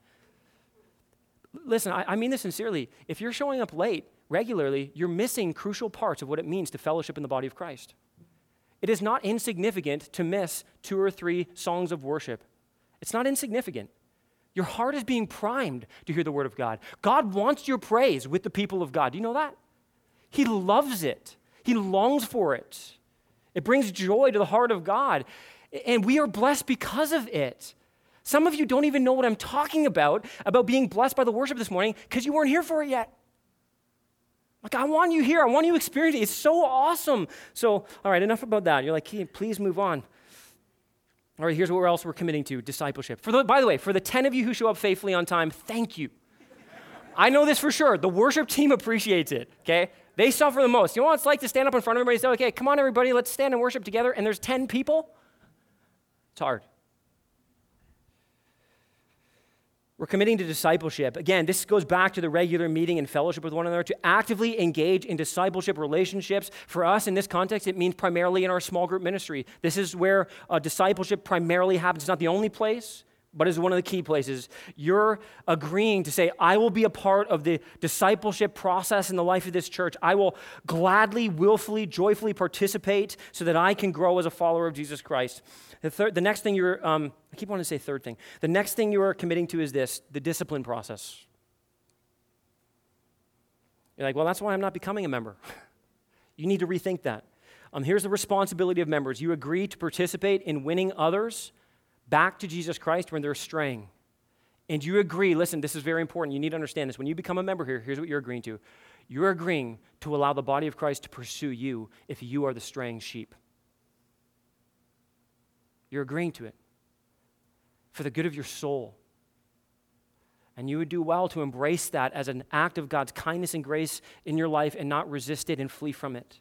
Listen, I, I mean this sincerely. If you're showing up late regularly, you're missing crucial parts of what it means to fellowship in the body of Christ. It is not insignificant to miss two or three songs of worship. It's not insignificant. Your heart is being primed to hear the word of God. God wants your praise with the people of God. Do you know that? He loves it, He longs for it. It brings joy to the heart of God. And we are blessed because of it. Some of you don't even know what I'm talking about, about being blessed by the worship this morning, because you weren't here for it yet. Like, I want you here. I want you to experience it. It's so awesome. So, all right, enough about that. You're like, please move on. All right, here's what else we're committing to discipleship. For the, by the way, for the 10 of you who show up faithfully on time, thank you. I know this for sure. The worship team appreciates it, okay? They suffer the most. You know what it's like to stand up in front of everybody and say, okay, come on, everybody, let's stand and worship together, and there's 10 people? It's hard. We're committing to discipleship. Again, this goes back to the regular meeting and fellowship with one another to actively engage in discipleship relationships. For us, in this context, it means primarily in our small group ministry. This is where uh, discipleship primarily happens. It's not the only place, but is one of the key places. You're agreeing to say, I will be a part of the discipleship process in the life of this church. I will gladly, willfully, joyfully participate so that I can grow as a follower of Jesus Christ. The, third, the next thing you're, um, I keep wanting to say third thing. The next thing you are committing to is this the discipline process. You're like, well, that's why I'm not becoming a member. you need to rethink that. Um, here's the responsibility of members you agree to participate in winning others back to Jesus Christ when they're straying. And you agree, listen, this is very important. You need to understand this. When you become a member here, here's what you're agreeing to you're agreeing to allow the body of Christ to pursue you if you are the straying sheep. You're agreeing to it for the good of your soul. And you would do well to embrace that as an act of God's kindness and grace in your life and not resist it and flee from it.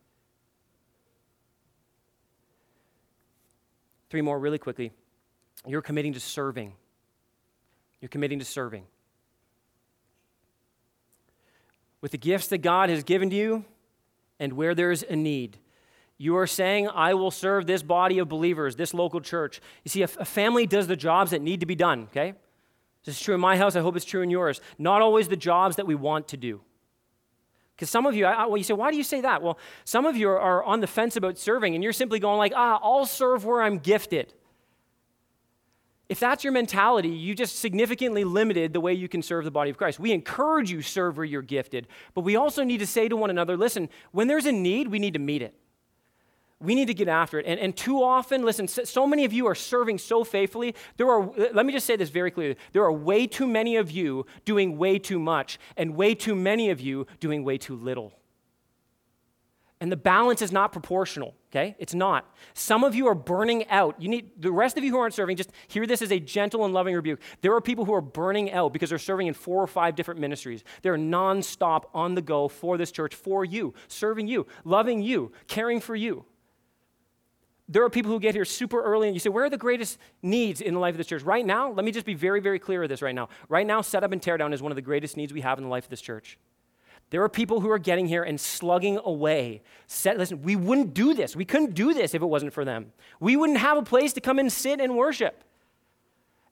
Three more, really quickly. You're committing to serving. You're committing to serving. With the gifts that God has given to you and where there's a need, you are saying, I will serve this body of believers, this local church. You see, a, family does the jobs that need to be done, okay? This is true in my house. I hope it's true in yours. Not always the jobs that we want to do. Because some of you, I, well, you say, why do you say that? Well, some of you are on the fence about serving, and you're simply going like, ah, I'll serve where I'm gifted. If that's your mentality, you just significantly limited the way you can serve the body of Christ. We encourage you serve where you're gifted, but we also need to say to one another, listen, when there's a need, we need to meet it. We need to get after it. And, and too often, listen, so many of you are serving so faithfully. There are, let me just say this very clearly. There are way too many of you doing way too much, and way too many of you doing way too little. And the balance is not proportional, okay? It's not. Some of you are burning out. You need the rest of you who aren't serving, just hear this as a gentle and loving rebuke. There are people who are burning out because they're serving in four or five different ministries. They're nonstop on the go for this church, for you, serving you, loving you, caring for you. There are people who get here super early and you say, Where are the greatest needs in the life of this church? Right now, let me just be very, very clear with this right now. Right now, setup and teardown is one of the greatest needs we have in the life of this church. There are people who are getting here and slugging away. Set, listen, we wouldn't do this. We couldn't do this if it wasn't for them. We wouldn't have a place to come and sit and worship.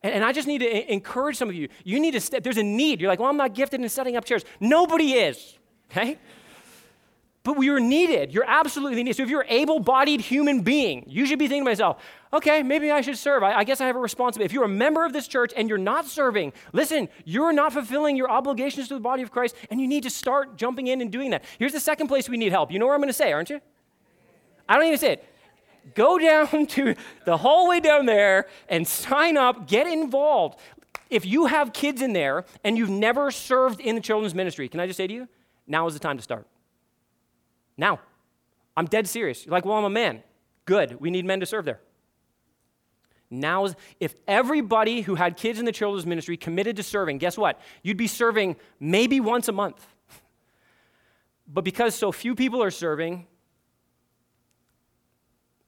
And, and I just need to encourage some of you. You need to step, there's a need. You're like, well, I'm not gifted in setting up chairs. Nobody is, okay? But we are needed. You're absolutely needed. So if you're an able bodied human being, you should be thinking to myself, okay, maybe I should serve. I, I, guess I have a responsibility. If you're a member of this church and you're not serving, listen, you're not fulfilling your obligations to the body of Christ, and you need to start jumping in and doing that. Here's the second place we need help. You know where I'm going to say, aren't you? I don't even say it. Go down to the hallway down there and sign up, get involved. If you have kids in there and you've never served in the children's ministry, can I just say to you, now is the time to start. Now. I'm dead serious. You're like, well, I'm a man. Good. We need men to serve there. Now, if everybody who had kids in the children's ministry committed to serving, guess what? You'd be serving maybe once a month. But because so few people are serving,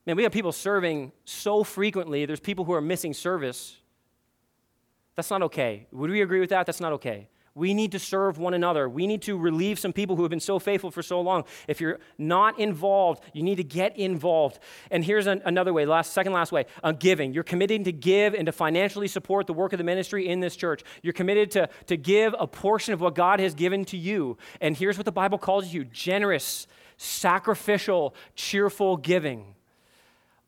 man, we have people serving so frequently, there's people who are missing service. That's not okay. Would we agree with that? That's not okay. We need to serve one another. We need to relieve some people who have been so faithful for so long. If you're not involved, you need to get involved. And here's an, another way, last, second last way, uh, giving. You're committing to give and to financially support the work of the ministry in this church. You're committed to, to give a portion of what God has given to you. And here's what the Bible calls you generous, sacrificial, cheerful giving.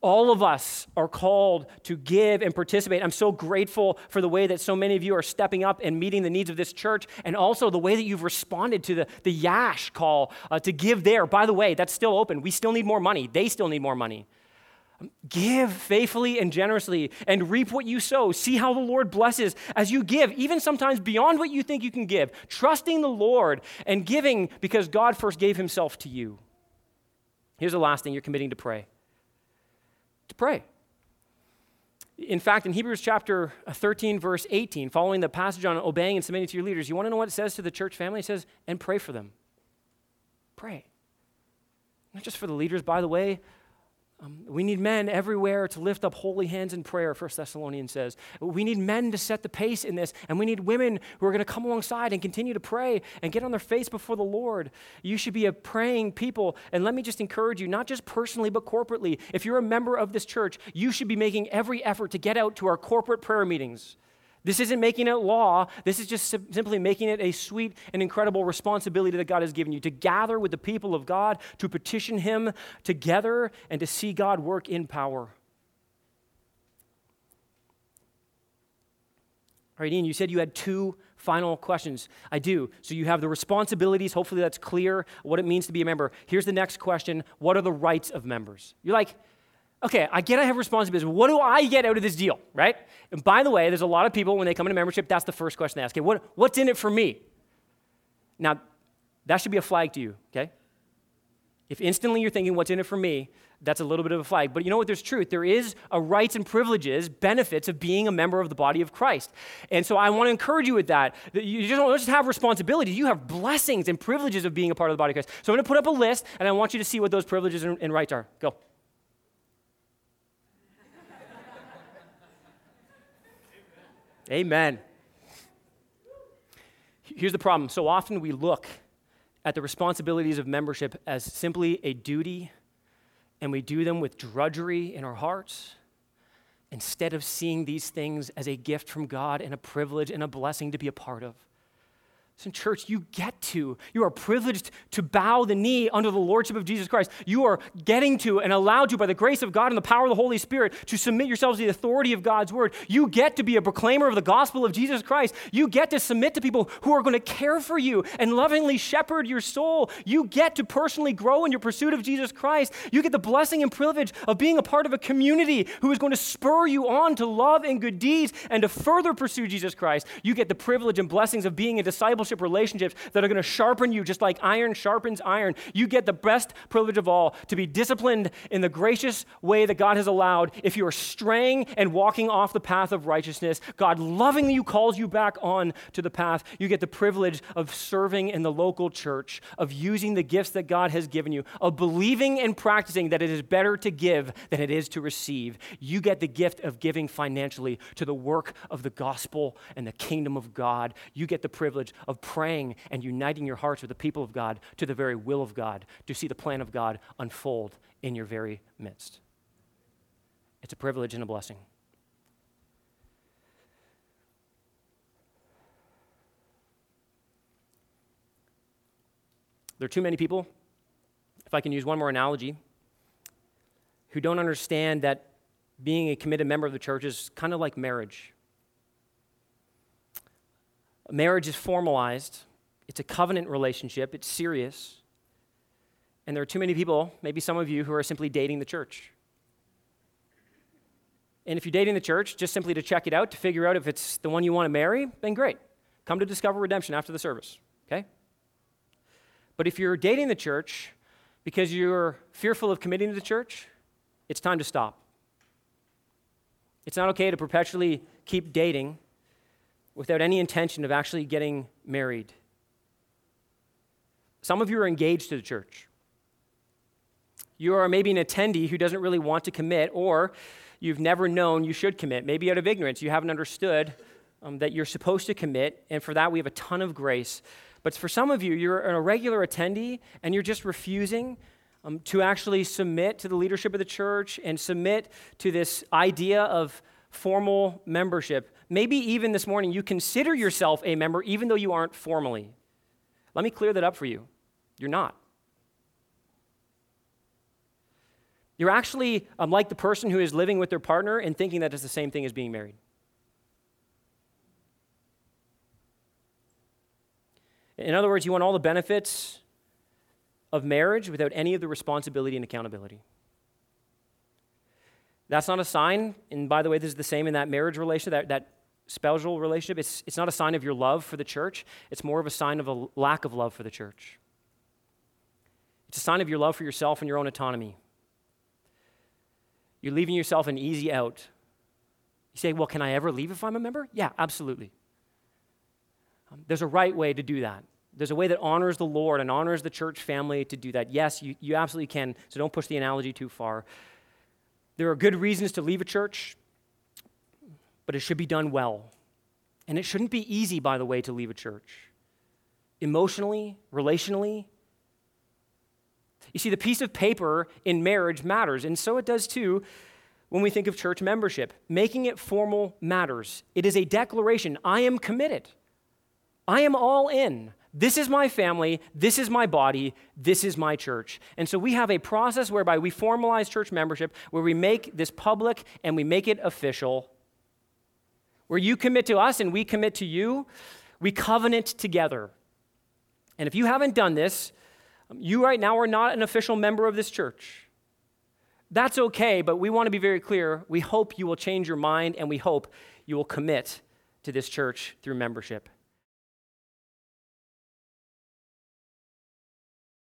All of us are called to give and participate. I'm so grateful for the way that so many of you are stepping up and meeting the needs of this church, and also the way that you've responded to the, the Yash call uh, to give there. By the way, that's still open. We still need more money, they still need more money. Give faithfully and generously and reap what you sow. See how the Lord blesses as you give, even sometimes beyond what you think you can give. Trusting the Lord and giving because God first gave Himself to you. Here's the last thing you're committing to pray to pray. In fact, in Hebrews chapter uh, 13, verse 18, following the passage on obeying and submitting to your leaders, you want to know what it says to the church family? It says, and pray for them. Pray. Not just for the leaders, by the way, um, we need men everywhere to lift up holy hands in prayer, First Thessalonians says. We need men to set the pace in this, and we need women who are going to come alongside and continue to pray and get on their face before the Lord. You should be a praying people. And let me just encourage you, not just personally, but corporately. If you're a member of this church, you should be making every effort to get out to our corporate prayer meetings. This isn't making it law. This is just simply making it a sweet and incredible responsibility that God has given you to gather with the people of God, to petition Him together, and to see God work in power. All right, Ian, you said you had two final questions. I do. So you have the responsibilities. Hopefully that's clear what it means to be a member. Here's the next question What are the rights of members? You're like, okay, I get I have responsibilities. What do I get out of this deal, right? And by the way, there's a lot of people when they come into membership, that's the first question they ask. Okay, what, what's in it for me? Now, that should be a flag to you, okay? If instantly you're thinking, what's in it for me, that's a little bit of a flag. But you know what? There's truth. There is a rights and privileges, benefits of being a member of the body of Christ. And so I want to encourage you with that. You just don't just have responsibilities, you have blessings and privileges of being a part of the body of Christ. So I'm going to put up a list, and I want you to see what those privileges and, and rights are. Go. Amen. Here's the problem so often we look at the responsibilities of membership as simply a duty, and we do them with drudgery in our hearts instead of seeing these things as a gift from God and a privilege and a blessing to be a part of. In church, you get to. You are privileged to bow the knee under the lordship of Jesus Christ. You are getting to and allowed to, by the grace of God and the power of the Holy Spirit, to submit yourselves to the authority of God's word. You get to be a proclaimer of the gospel of Jesus Christ. You get to submit to people who are going to care for you and lovingly shepherd your soul. You get to personally grow in your pursuit of Jesus Christ. You get the blessing and privilege of being a part of a community who is going to spur you on to love and good deeds and to further pursue Jesus Christ. You get the privilege and blessings of being a discipleship relationships that are going to sharpen you just like iron sharpens iron. You get the best privilege of all to be disciplined in the gracious way that God has allowed. If you are straying and walking off the path of righteousness, God lovingly calls you back on to the path. You get the privilege of serving in the local church, of using the gifts that God has given you, of believing and practicing that it is better to give than it is to receive. You get the gift of giving financially to the work of the gospel and the kingdom of God. You get the privilege of praying and uniting your hearts with the people of God to the very will of God, to see the plan of God unfold in your very midst. It's a privilege and a blessing. There are too many people, if I can use one more analogy, who don't understand that being a committed member of the church is kind of like marriage. Marriage is formalized, it's a covenant relationship, it's serious. And there are too many people, maybe some of you, who are simply dating the church. And if you're dating the church just simply to check it out, to figure out if it's the one you want to marry, then great. Come to Discover Redemption after the service, okay? But if you're dating the church because you're fearful of committing to the church, it's time to stop. It's not okay to perpetually keep dating without any intention of actually getting married. Some of you are engaged to the church. You are maybe an attendee who doesn't really want to commit, or you've never known you should commit. Maybe out of ignorance, you haven't understood um, that you're supposed to commit, and for that, we have a ton of grace. But for some of you, you're a regular attendee and you're just refusing um, to actually submit to the leadership of the church and submit to this idea of formal membership. Maybe even this morning you consider yourself a member even though you aren't formally. Let me clear that up for you. You're not. You're actually um, like the person who is living with their partner and thinking that it's the same thing as being married. In other words, you want all the benefits of marriage without any of the responsibility and accountability. That's not a sign, and by the way, this is the same in that marriage relationship, that, that spousal relationship. It's, it's not a sign of your love for the church, it's more of a sign of a lack of love for the church. It's a sign of your love for yourself and your own autonomy. You're leaving yourself an easy out. You say, well, can I ever leave if I'm a member? Yeah, absolutely. Um, there's a right way to do that. There's a way that honors the Lord and honors the church family to do that. Yes, you, you absolutely can, so don't push the analogy too far. There are good reasons to leave a church, but it should be done well. And it shouldn't be easy, by the way, to leave a church. Emotionally, relationally, you see, the piece of paper in marriage matters, and so it does too when we think of church membership. Making it formal matters. It is a declaration I am committed, I am all in. This is my family, this is my body, this is my church. And so we have a process whereby we formalize church membership, where we make this public and we make it official, where you commit to us and we commit to you. We covenant together. And if you haven't done this, um, you right now are not an official member of this church. That's okay, but we want to be very clear. We hope you will change your mind and we hope you will commit to this church through membership.